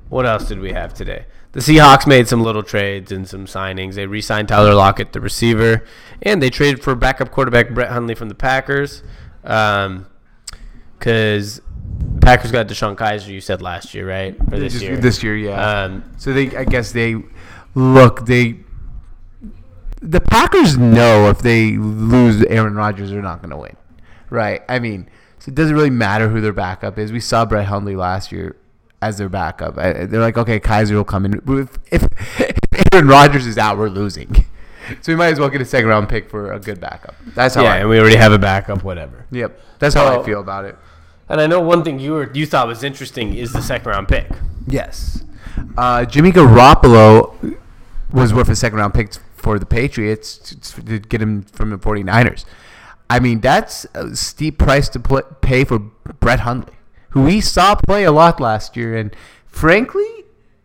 what else did we have today? The Seahawks made some little trades and some signings. They re-signed Tyler Lockett, the receiver, and they traded for backup quarterback Brett Hundley from the Packers. Um, because Packers got DeShone Kizer, you said last year, right? Or this Just year. This year, yeah. Um, so they, I guess they look they. The Packers know if they lose Aaron Rodgers, they're not going to win, right? I mean, so it doesn't really matter who their backup is. We saw Brett Hundley last year as their backup. I- They're like, okay, Kaiser will come in. If, if [laughs] Aaron Rodgers is out, we're losing. [laughs] So we might as well get a second round pick for a good backup. That's how. yeah, I, and we already have a backup, whatever. yep. That's how I feel about it. And I know one thing you were you thought was interesting is the second round pick. Yes. Uh, Jimmy Garoppolo was worth a second round pick for the Patriots to, get him from the 49ers. I mean, that's a steep price to pl- pay for Brett Hundley, who we saw play a lot last year and frankly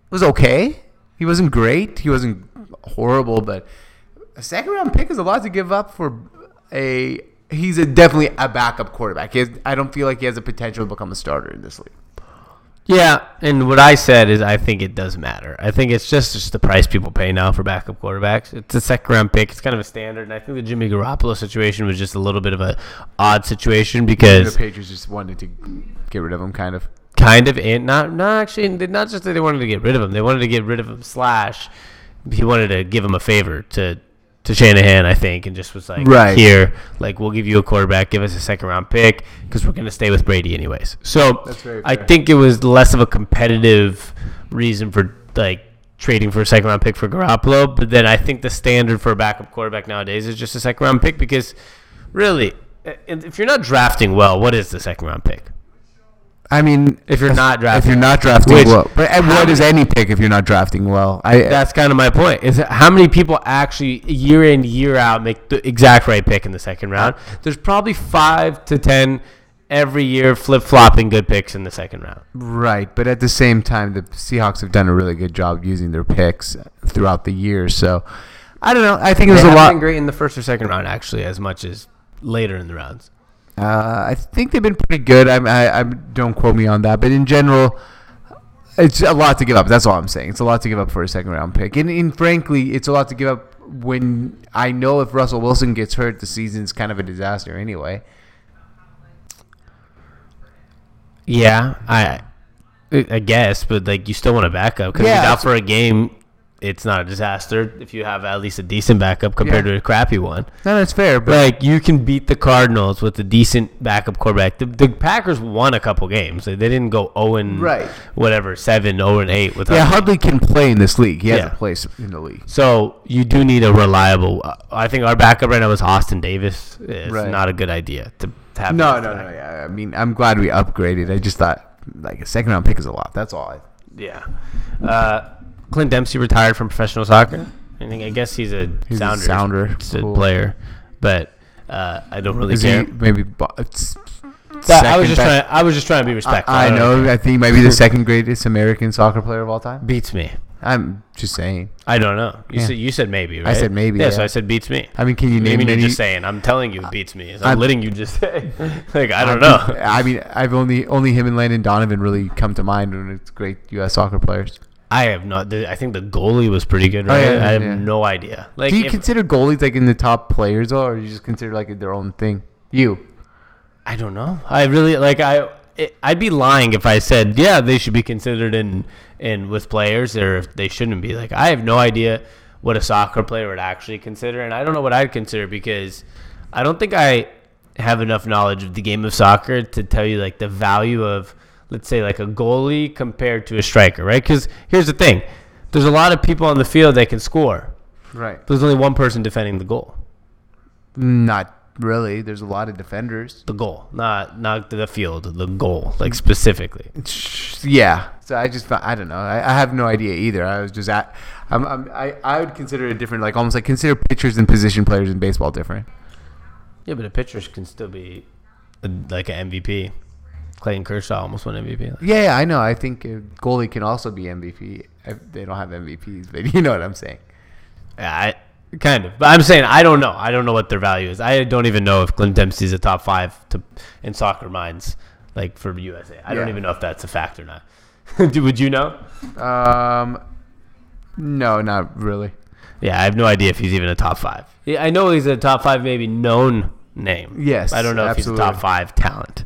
was okay. He wasn't great. He wasn't horrible, but a second round pick is a lot to give up for a. He's a, definitely a backup quarterback. Has, I don't feel like he has the potential to become a starter in this league. Yeah, and what I said is I think it does matter. I think it's just, just the price people pay now for backup quarterbacks. It's a second round pick. It's kind of a standard, and I think the Jimmy Garoppolo situation was just a little bit of a odd situation because The Patriots just wanted to get rid of him, kind of. kind of and not not actually not just that they wanted to get rid of him. They wanted to get rid of him slash he wanted to give him a favor to to Shanahan, I think, and just was like, Right. here, like we'll give you a quarterback, give us a second round pick because we're gonna stay with Brady anyways. So I think it was less of a competitive reason for like trading for a second round pick for Garoppolo, but then I think the standard for a backup quarterback nowadays is just a second round pick because really, if you're not drafting well, what is the second round pick? I mean, If you're not drafting, if you're not drafting Which- well, but and what is any pick if you're not drafting well? I That's kind of my point. Is how many people actually year in year out make the exact right pick in the second round? There's probably five to ten every year flip flopping good picks in the second round. right, but at the same time, the Seahawks have done a really good job using their picks throughout the year. So I don't know. I think it was a lot. great in the first or second round actually, as much as later in the rounds. Uh, I think they've been pretty good. I'm, I, I don't quote me on that, but in general, it's a lot to give up. That's all I'm saying. It's a lot to give up for a second round pick, and, and frankly, it's a lot to give up when I know if Russell Wilson gets hurt, the season's kind of a disaster anyway. Yeah, I I guess, but like you still want a backup because Yeah, he's out for a game. It's not a disaster if you have at least a decent backup compared Yeah. to a crappy one. No, that's fair, but Like you can beat the Cardinals with a decent backup quarterback. The, the Packers won a couple games. They, they didn't go 0 and Right. whatever, 7, 0 and 8 with yeah. Hardly can play in this league. He has Yeah. a place in the league. So you do need a reliable. uh, I think our backup right now is Austin Davis. It's Right. not a good idea to have. No, him no, no. Yeah, I mean, I'm glad we upgraded. I just thought like a second round pick is a lot. That's all. I, Yeah. Uh, Clint Dempsey retired from professional soccer. I think I guess he's a He's a sounder, sounder. A Cool. player, but uh, I don't really is care. he maybe? bo- it's That- I was just best- trying. I was just trying to be respectful. I, I know. I think he might be the [laughs] second greatest American soccer player of all time. beats me. I'm just saying. I don't know. You Yeah. said you said maybe, right? said maybe, Yeah, so. I said beats me. I mean, can you I name mean, you're just saying. I'm telling you, it beats me. I'm, I'm- letting you just say. [laughs] [laughs] like I don't I'm- know. I mean, I've only only him and Landon Donovan really come to mind when it's great U.S. soccer players. I have not. I think the goalie was pretty good. Oh, Right? yeah, I have yeah. no idea. Like, Do you if- consider goalies like in the top players, or you just consider like their own thing? You. I don't know. I really like. I. It, I'd be lying if I said yeah they should be considered in in with players or if they shouldn't be. Like I have no idea what a soccer player would actually consider, and I don't know what I'd consider because I don't think I have enough knowledge of the game of soccer to tell you like the value of let's say like a goalie compared to a striker, right? Because here's the thing: there's a lot of people on the field that can score. Right. There's only one person defending the goal. Not really. There's a lot of defenders. The goal, not not the field, the goal, like specifically. Yeah. So I just I don't know. I, I have no idea either. I was just at. I'm, I'm, I I would consider it different. Like almost like consider pitchers and position players in baseball different. Yeah, but a pitcher can still be a, like an MVP. Clayton Kershaw almost won MVP. Yeah, yeah, I know. I think goalie can also be MVP. They don't have MVPs, but [laughs] you know what I'm saying. Yeah, I kind of. But I'm saying I don't know. I don't know what their value is. I don't even know if Clint Dempsey's a top five to in soccer minds, like for USA. I don't even know if that's a fact or not. [laughs] Would you know? Um, no, not really. Yeah, I have no idea if he's even a top five. Yeah, I know he's a top five, maybe known name. Yes, I don't know if he's a top five talent.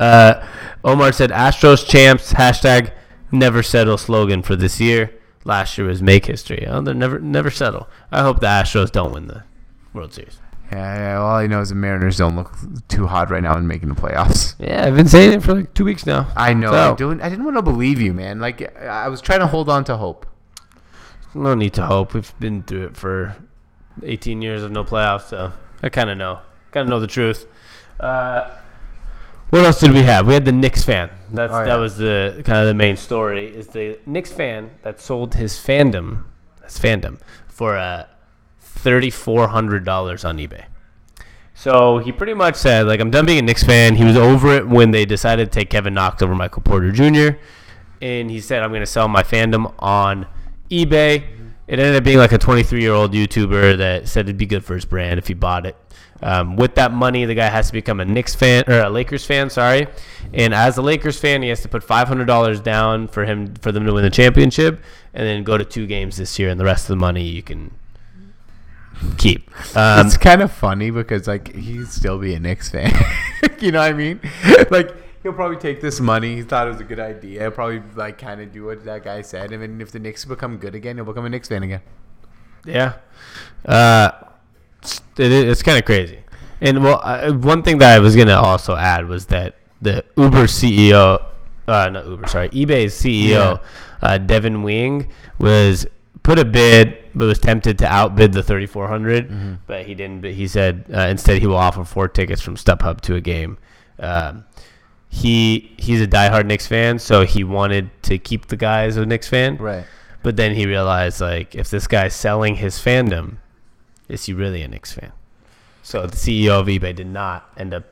Uh, Omar said Astros champs hashtag never settle slogan for this year. Last year was make history. Oh, they never never settle. I hope the Astros don't win the World Series. Yeah, yeah, all I know is the Mariners don't look too hot right now in making the playoffs. Yeah, I've been saying it for like two weeks now. I know. So- I, I didn't want to believe you, man. Like I was trying to hold on to hope. No need to hope. We've been through it for 18 years of no playoffs, so I kind of know. Kind of know the truth. Uh, what else did we have? We had the Knicks fan. That's Oh, yeah. that was the kind of the main story. Is the Knicks fan that sold his fandom, his fandom, for uh, thirty four hundred dollars on eBay. So he pretty much said, like, I'm done being a Knicks fan. He was over it when they decided to take Kevin Knox over Michael Porter Jr. And he said, I'm going to sell my fandom on eBay. It ended up being like a 23 year old YouTuber that said it'd be good for his brand if he bought it. Um, with that money, the guy has to become a Knicks fan or a Lakers fan. Sorry, and as a Lakers fan, he has to put five hundred dollars down for him for them to win the championship, and then go to two games this year, and the rest of the money you can keep. Um, it's kind of funny because like he'd still be a Knicks fan. [laughs] you know what I mean? [laughs] Like he'll probably take this money. He thought it was a good idea. He'll probably like kind of do what that guy said, and then if the Knicks become good again, he'll become a Knicks fan again. Yeah, uh, it, it's kind of crazy. And well, uh, one thing that I was gonna also add was that the Uber CEO, uh, not Uber, sorry, eBay's CEO, uh, Devin Wenig, was put a bid, but was tempted to outbid the 3,400, but he didn't. But he said uh, instead he will offer four tickets from StubHub to a game. Um, he he's a diehard Knicks fan, so he wanted to keep the guy as a Knicks fan. Right. But then he realized, like, if this guy's selling his fandom, is he really a Knicks fan? So the CEO of eBay did not end up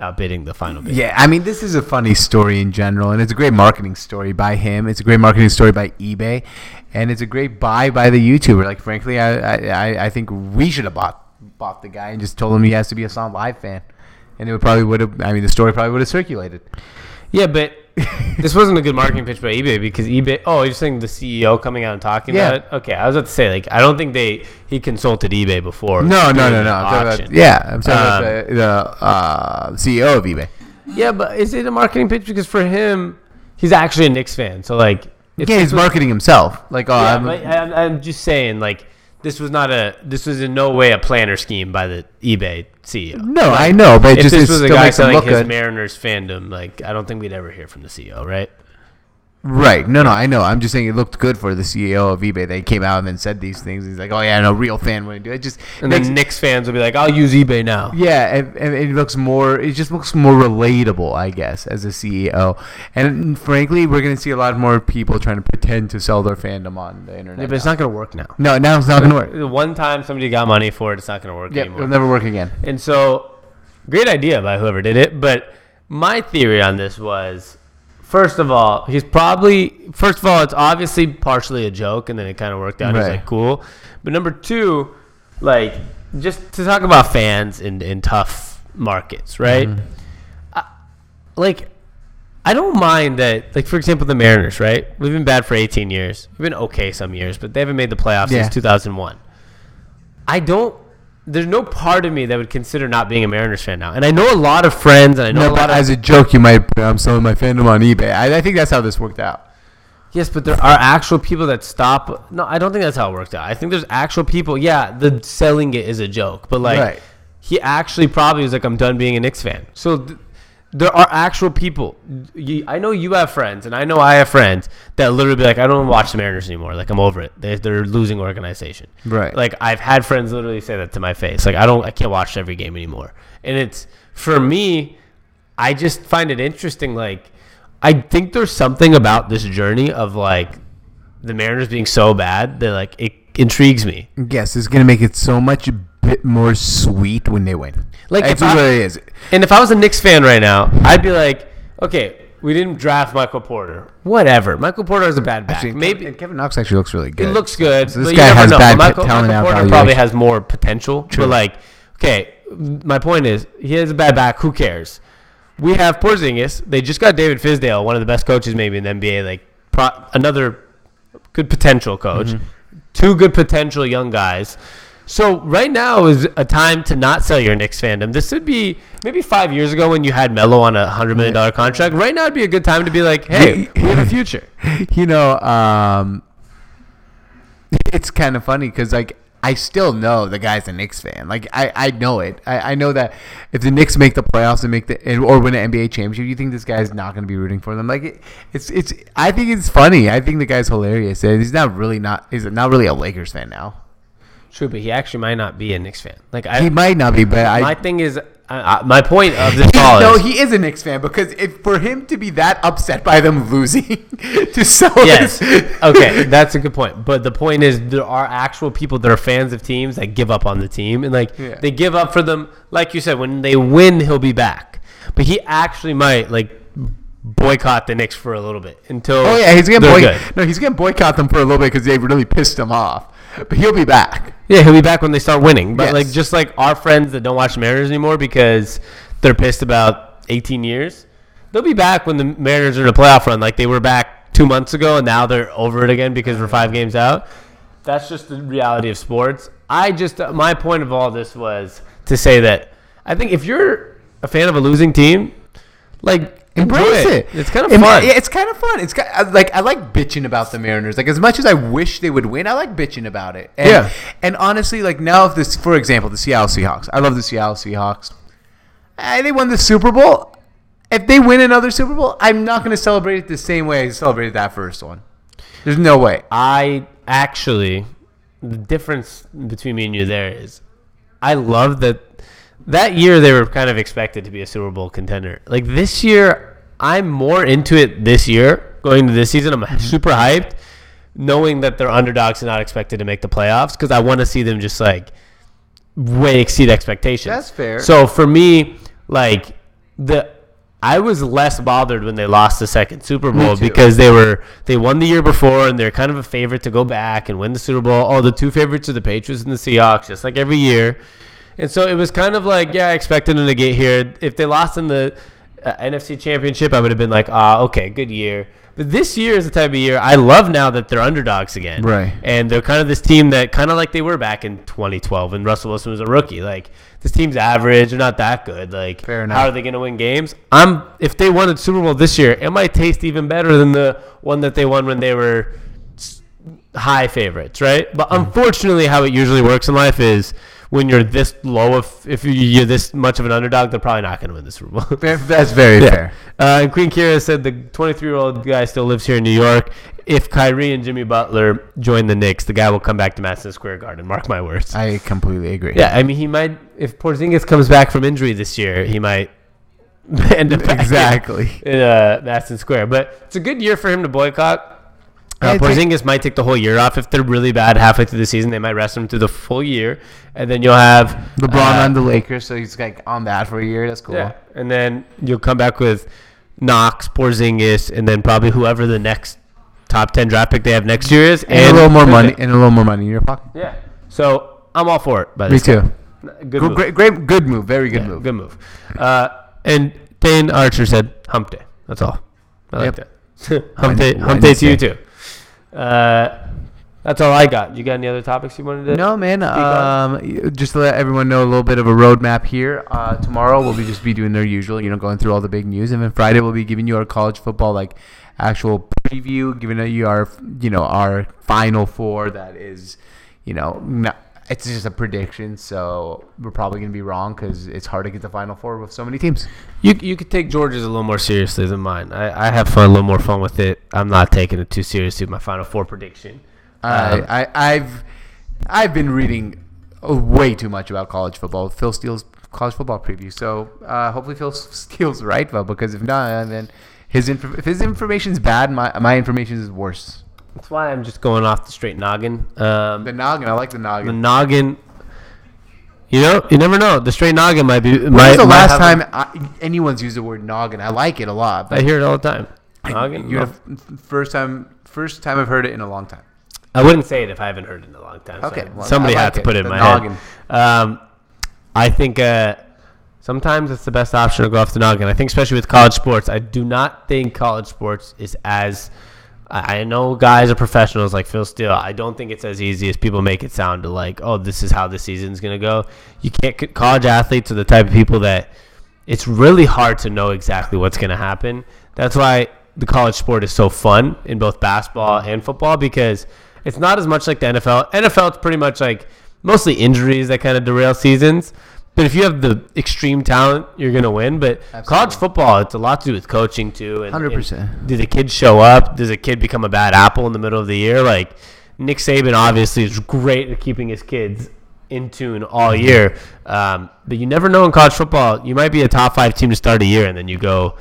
outbidding the final bid. Yeah, I mean, this is a funny story in general, and it's a great marketing story by him. It's a great marketing story by eBay, and it's a great buy by the YouTuber. Like, frankly, I I, I- think we should have bought bought the guy and just told him he has to be a Sound Live fan, and it would probably would have. I mean, the story probably would have circulated. Yeah, but [laughs] this wasn't a good marketing pitch by eBay because eBay. Oh, you're saying the CEO coming out and talking Yeah. about it? Okay, I was about to say like I don't think they he consulted eBay before. No, no, no, no. I'm about, yeah, I'm talking Um, about the, the uh, CEO of eBay. Yeah, but is it a marketing pitch? Because for him, he's actually a Knicks fan. So like, Yeah, he's was- marketing himself. Like, oh, Yeah, I'm, I'm, I'm just saying like this was not a this was in no way a planner scheme by the eBay CEO. no, I know, but if just this was a guy selling his good. Mariners fandom, like I don't think we'd ever hear from the CEO, right? Right. No, no, I know. I'm just saying it looked good for the CEO of eBay. They came out and then said these things. He's like, oh, yeah, no real fan wouldn't do it. just And makes, then Knicks fans will be like, "I'll use eBay now." yeah, and, and it looks more, it just looks more relatable, I guess, as a CEO. And frankly, we're going to see a lot more people trying to pretend to sell their fandom on the internet. Yeah, but it's now. not going to work now. No, now it's not going to work. The one time somebody got money for it, it's not going to work Yeah, anymore. it'll never work again. And so, great idea by whoever did it. But my theory on this was, first of all, he's probably first of all, it's obviously partially a joke, and then it kind of worked out. He's like, cool. But number two, like, just to talk about fans in in tough markets, right? Mm-hmm. I- like. I don't mind that, like for example, the Mariners, right? We've been bad for 18 years. We've been okay some years, but they haven't made the playoffs Yeah. since 2001. I don't. There's no part of me that would consider not being a Mariners fan now, and I know a lot of friends, and I know No, a lot but of as a joke, you might, I'm selling my fandom on eBay. I, I think that's how this worked out. yes, but there are actual people that stop. No, I don't think that's how it worked out. I think there's actual people. Yeah, the selling it is a joke, but like Right. he actually probably was like, I'm done being a Knicks fan. So. Th- there are actual people. I know you have friends, and I know I have friends that literally be like, I don't watch the Mariners anymore. Like I'm over it. They, they're losing organization. Right. Like I've had friends literally say that to my face. Like I don't, I can't watch every game anymore. And it's for me, I just find it interesting. Like I think there's something about this journey of like the Mariners being so bad that like it intrigues me. Yes, it's gonna make it so much bit more sweet when they win. Like, that's if I- what it is. And if I was a Knicks fan right now, I'd be like, okay, we didn't draft Michael Porter. Whatever. Michael Porter is a bad back. Actually, Maybe and Kevin Knox actually looks really good. It looks good. So this guy has know. bad Michael, talent Michael Porter evaluation. probably has more potential. True. But like, okay, my point is he has a bad back. Who cares? We have Porzingis. They just got David Fizdale, one of the best coaches maybe in the NBA. Like pro- another good potential coach. Mm-hmm. Two good potential young guys. So right now is a time to not sell your Knicks fandom. This would be maybe five years ago when you had Melo on a hundred million dollar contract. Right now would be a good time to be like, hey, we have a [laughs] future. you know, um, [laughs] it's kind of funny because like I still know the guy's a Knicks fan. Like I, I know it. I, I know that if the Knicks make the playoffs and make the or win an NBA championship, you think this guy's not going to be rooting for them. Like it, it's it's. I think it's funny. I think the guy's hilarious. And he's not really not. He's not really a Lakers fan now. True, but he actually might not be a Knicks fan. Like I, He might not be, but I. my thing is, I, I, my point of this [laughs] call no, is, he is a Knicks fan because if for him to be that upset by them losing [laughs] to sell yes, his- okay, that's a good point. But the point is, there are actual people that are fans of teams that give up on the team, and like Yeah. they give up for them. Like you said, when they win, he'll be back. But he actually might like boycott the Knicks for a little bit until. Oh yeah, he's gonna boy- no, he's gonna boycott them for a little bit because they really pissed him off. But he'll be back. Yeah, he'll be back when they start winning. But Yes. like just like our friends that don't watch the Mariners anymore because they're pissed about 18 years, they'll be back when the Mariners are in a playoff run. Like they were back two months ago, and now they're over it again because we're five games out. That's just the reality of sports. I just uh, my point of all this was to say that I think if you're a fan of a losing team, like Embrace enjoy it. It's kind of Em- fun. Yeah, it's kind of fun. It's ki- I- like I like bitching about the Mariners. Like as much as I wish they would win, I like bitching about it. And, Yeah. And honestly, like now, if this, for example, the Seattle Seahawks. I love the Seattle Seahawks. Eh, they won the Super Bowl. If they win another Super Bowl, I'm not going to celebrate it the same way I celebrated that first one. There's no way. I actually, the difference between me and you there is, I love that that year they were kind of expected to be a Super Bowl contender. Like this year, I'm more into it this year going to this season. I'm Mm-hmm. super hyped, knowing that they're underdogs and not expected to make the playoffs because I want to see them just like way exceed expectations. That's fair. So for me, like the. I was less bothered when they lost the second Super Bowl because they were they won the year before and they're kind of a favorite to go back and win the Super Bowl. Oh, the two favorites are the Patriots and the Seahawks, just like every year. And so it was kind of like, yeah, I expected them to get here. If they lost in the uh, NFC Championship, I would have been like, ah, okay, good year. But this year is the type of year I love now that they're underdogs again. Right. And they're kind of this team that kind of like they were back in 2012 when Russell Wilson was a rookie. Like this team's average, they're not that good. Like Fair enough. how are they going to win games? I'm if they won the Super Bowl this year, it might taste even better than the one that they won when they were high favorites, right? But Mm-hmm. unfortunately, how it usually works in life is when you're this low of if you're this much of an underdog, they're probably not going to win the Super Bowl. [laughs] That's very fair. Uh, and Queen Kira said the 23 year old guy still lives here in New York. If Kyrie and Jimmy Butler join the Knicks, the guy will come back to Madison Square Garden. Mark my words. I completely agree. yeah, I mean, he might, if Porzingis comes back from injury this year, he might [laughs] end up back in- Exactly. in uh, Madison Square. But it's a good year for him to boycott. Uh, Porzingis might take the whole year off. If they're really bad halfway through the season, they might rest him through the full year. And then you'll have LeBron uh, on the Lakers, so he's like on that for a year. That's cool. yeah, and then you'll come back with Knox, Porzingis, and then probably whoever the next top ten draft pick they have next year is, And, a little more money, and a little more money in your pocket. Yeah. So I'm all for it. By Me too. time. Good Good, move. great, great, good move. Very good Yeah, move. Good move. Uh, and Dane Archer said hump day. That's all. I like that. [laughs] hump day. Hump day to you too. Uh, that's all I got. You got any other topics you wanted to? No, man. Um, just to let everyone know a little bit of a roadmap here. Uh, tomorrow we'll be just be doing their usual, you know, going through all the big news, and then Friday we'll be giving you our college football like actual preview, giving you our, you know, our final four. That is, you know, not, it's just a prediction, so we're probably gonna be wrong because it's hard to get the final four with so many teams. You you could take George's a little more seriously than mine. I, I have fun, a little more fun with it. I'm not taking it too seriously with my Final Four prediction. Um, I, I I've I've been reading uh, way too much about college football. Phil Steele's college football preview. So uh, hopefully Phil [laughs] Steele's right, though, because if not, then his inf- if his information's bad, my my information is worse. That's why I'm just going off the straight noggin. Um, The noggin, I like the noggin. the noggin. You know, you never know. The straight noggin might be. When might, was the might last time I, anyone's used the word noggin? I like it a lot. I hear it all the time. Noggin. you're no. the first time first time I've heard it in a long time. I wouldn't say it if I haven't heard it in a long time. so Okay, well, somebody I had to put it in The my noggin. head. Um, I think uh, sometimes it's the best option to go off the noggin. I think especially with college sports, I do not think college sports is as I know guys are professionals like Phil Steele. I don't think it's as easy as people make it sound to like, oh, this is how the season's gonna go. You can't. College athletes are the type of people that it's really hard to know exactly what's gonna happen. That's why the college sport is so fun in both basketball and football because it's not as much like the NFL. NFL it's pretty much like mostly injuries that kind of derail seasons. But if you have the extreme talent, you're gonna win. But college football, it's a lot to do with coaching too. And, 100%. and Do the kids show up? Does a kid become a bad apple in the middle of the year? Like Nick Saban obviously is great at keeping his kids in tune all year. Um, but you never know in college football. You might be a top five team to start a year, and then you go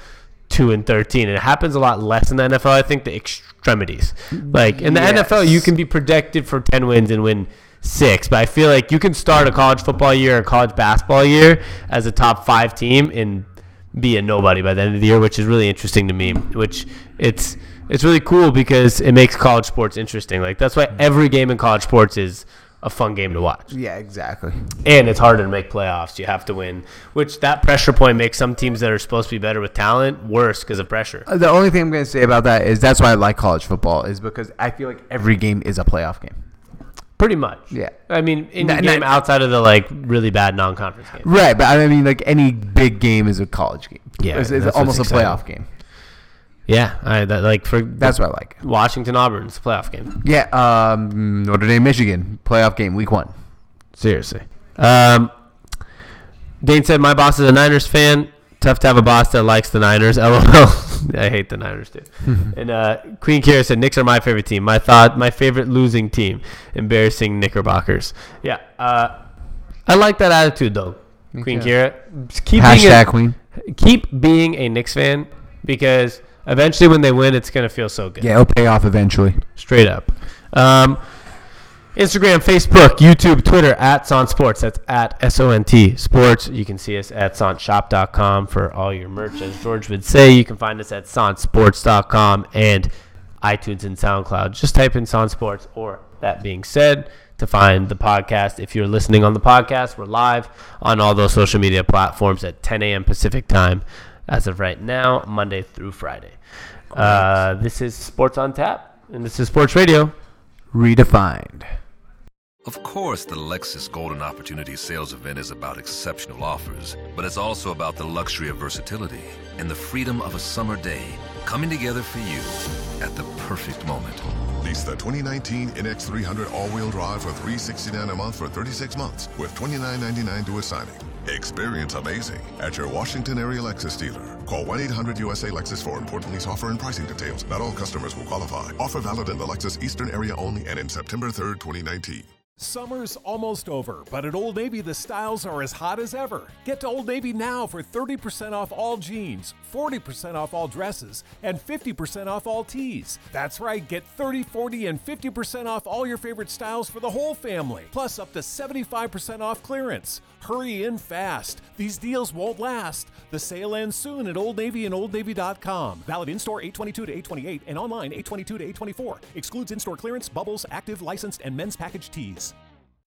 two and thirteen. And it happens a lot less in the NFL. I think the extremities, like in the NFL, you can be predicted for ten wins and win six. But I feel like you can start a college football year or college basketball year as a top five team and be a nobody by the end of the year, which is really interesting to me. Which it's it's really cool because it makes college sports interesting. Like that's why every game in college sports is a fun game to watch. Yeah, exactly. And it's harder to make playoffs. You have to win, which that pressure point makes some teams that are supposed to be better with talent worse because of pressure. Uh, The only thing I'm going to say about that is that's why I like college football is because I feel like every game is a playoff game. Pretty much. Yeah. I mean, in Not- game not- outside of the like really bad non-conference game. Right, but I mean, like any big game is a college game. Yeah, it's, it's almost a playoff game. Yeah, I that like for That's what I like. Washington Auburn. It's a playoff game. Yeah, um, Notre Dame, Michigan, playoff game, week one. Seriously. Um, Dane said my boss is a Niners fan. Tough to have a boss that likes the Niners. [laughs] LOL. I hate the Niners too. [laughs] and uh, Queen Kira said Knicks are my favorite team. My thought, my favorite losing team. Embarrassing Knickerbockers. Yeah. Uh, I like that attitude though. Queen. Kira. Keep being Hashtag a, Queen. keep being a Knicks fan because eventually when they win, it's gonna feel so good. Yeah, it'll pay off eventually. Straight up. Um, Instagram, Facebook, YouTube, Twitter at SONT Sports. That's at S O N T Sports. You can see us at SONTShop.com for all your merch. As George would say, you can find us at SONTSports.com and iTunes and SoundCloud. Just type in SONT Sports. Or that being said, to find the podcast. If you're listening on the podcast, we're live on all those social media platforms at 10 a.m. Pacific time as of right now, Monday through Friday. Uh, this is Sports on Tap, and this is Sports Radio. Redefined. Of course, the Lexus Golden Opportunity Sales Event is about exceptional offers, but it's also about the luxury of versatility and the freedom of a summer day coming together for you at the perfect moment. Lease the 2019 NX300 all-wheel drive for 369 a month for 36 months with $29.99 due at signing. Experience amazing at your Washington area Lexus dealer. Call 1-800-USA-LEXUS for important lease offer and pricing details. Not all customers will qualify. Offer valid in the Lexus Eastern area only and in September 3rd, 2019. Summer's almost over, but at Old Navy the styles are as hot as ever. Get to Old Navy now for 30% off all jeans, 40% off all dresses, and 50% off all tees. That's right, get 30, 40, and 50% off all your favorite styles for the whole family, plus up to 75% off clearance. Hurry in fast. These deals won't last. The sale ends soon at Old Navy and OldNavy.com. Valid in store 822 to 828 and online 822 to 824. Excludes in store clearance, bubbles, active, licensed, and men's package tees.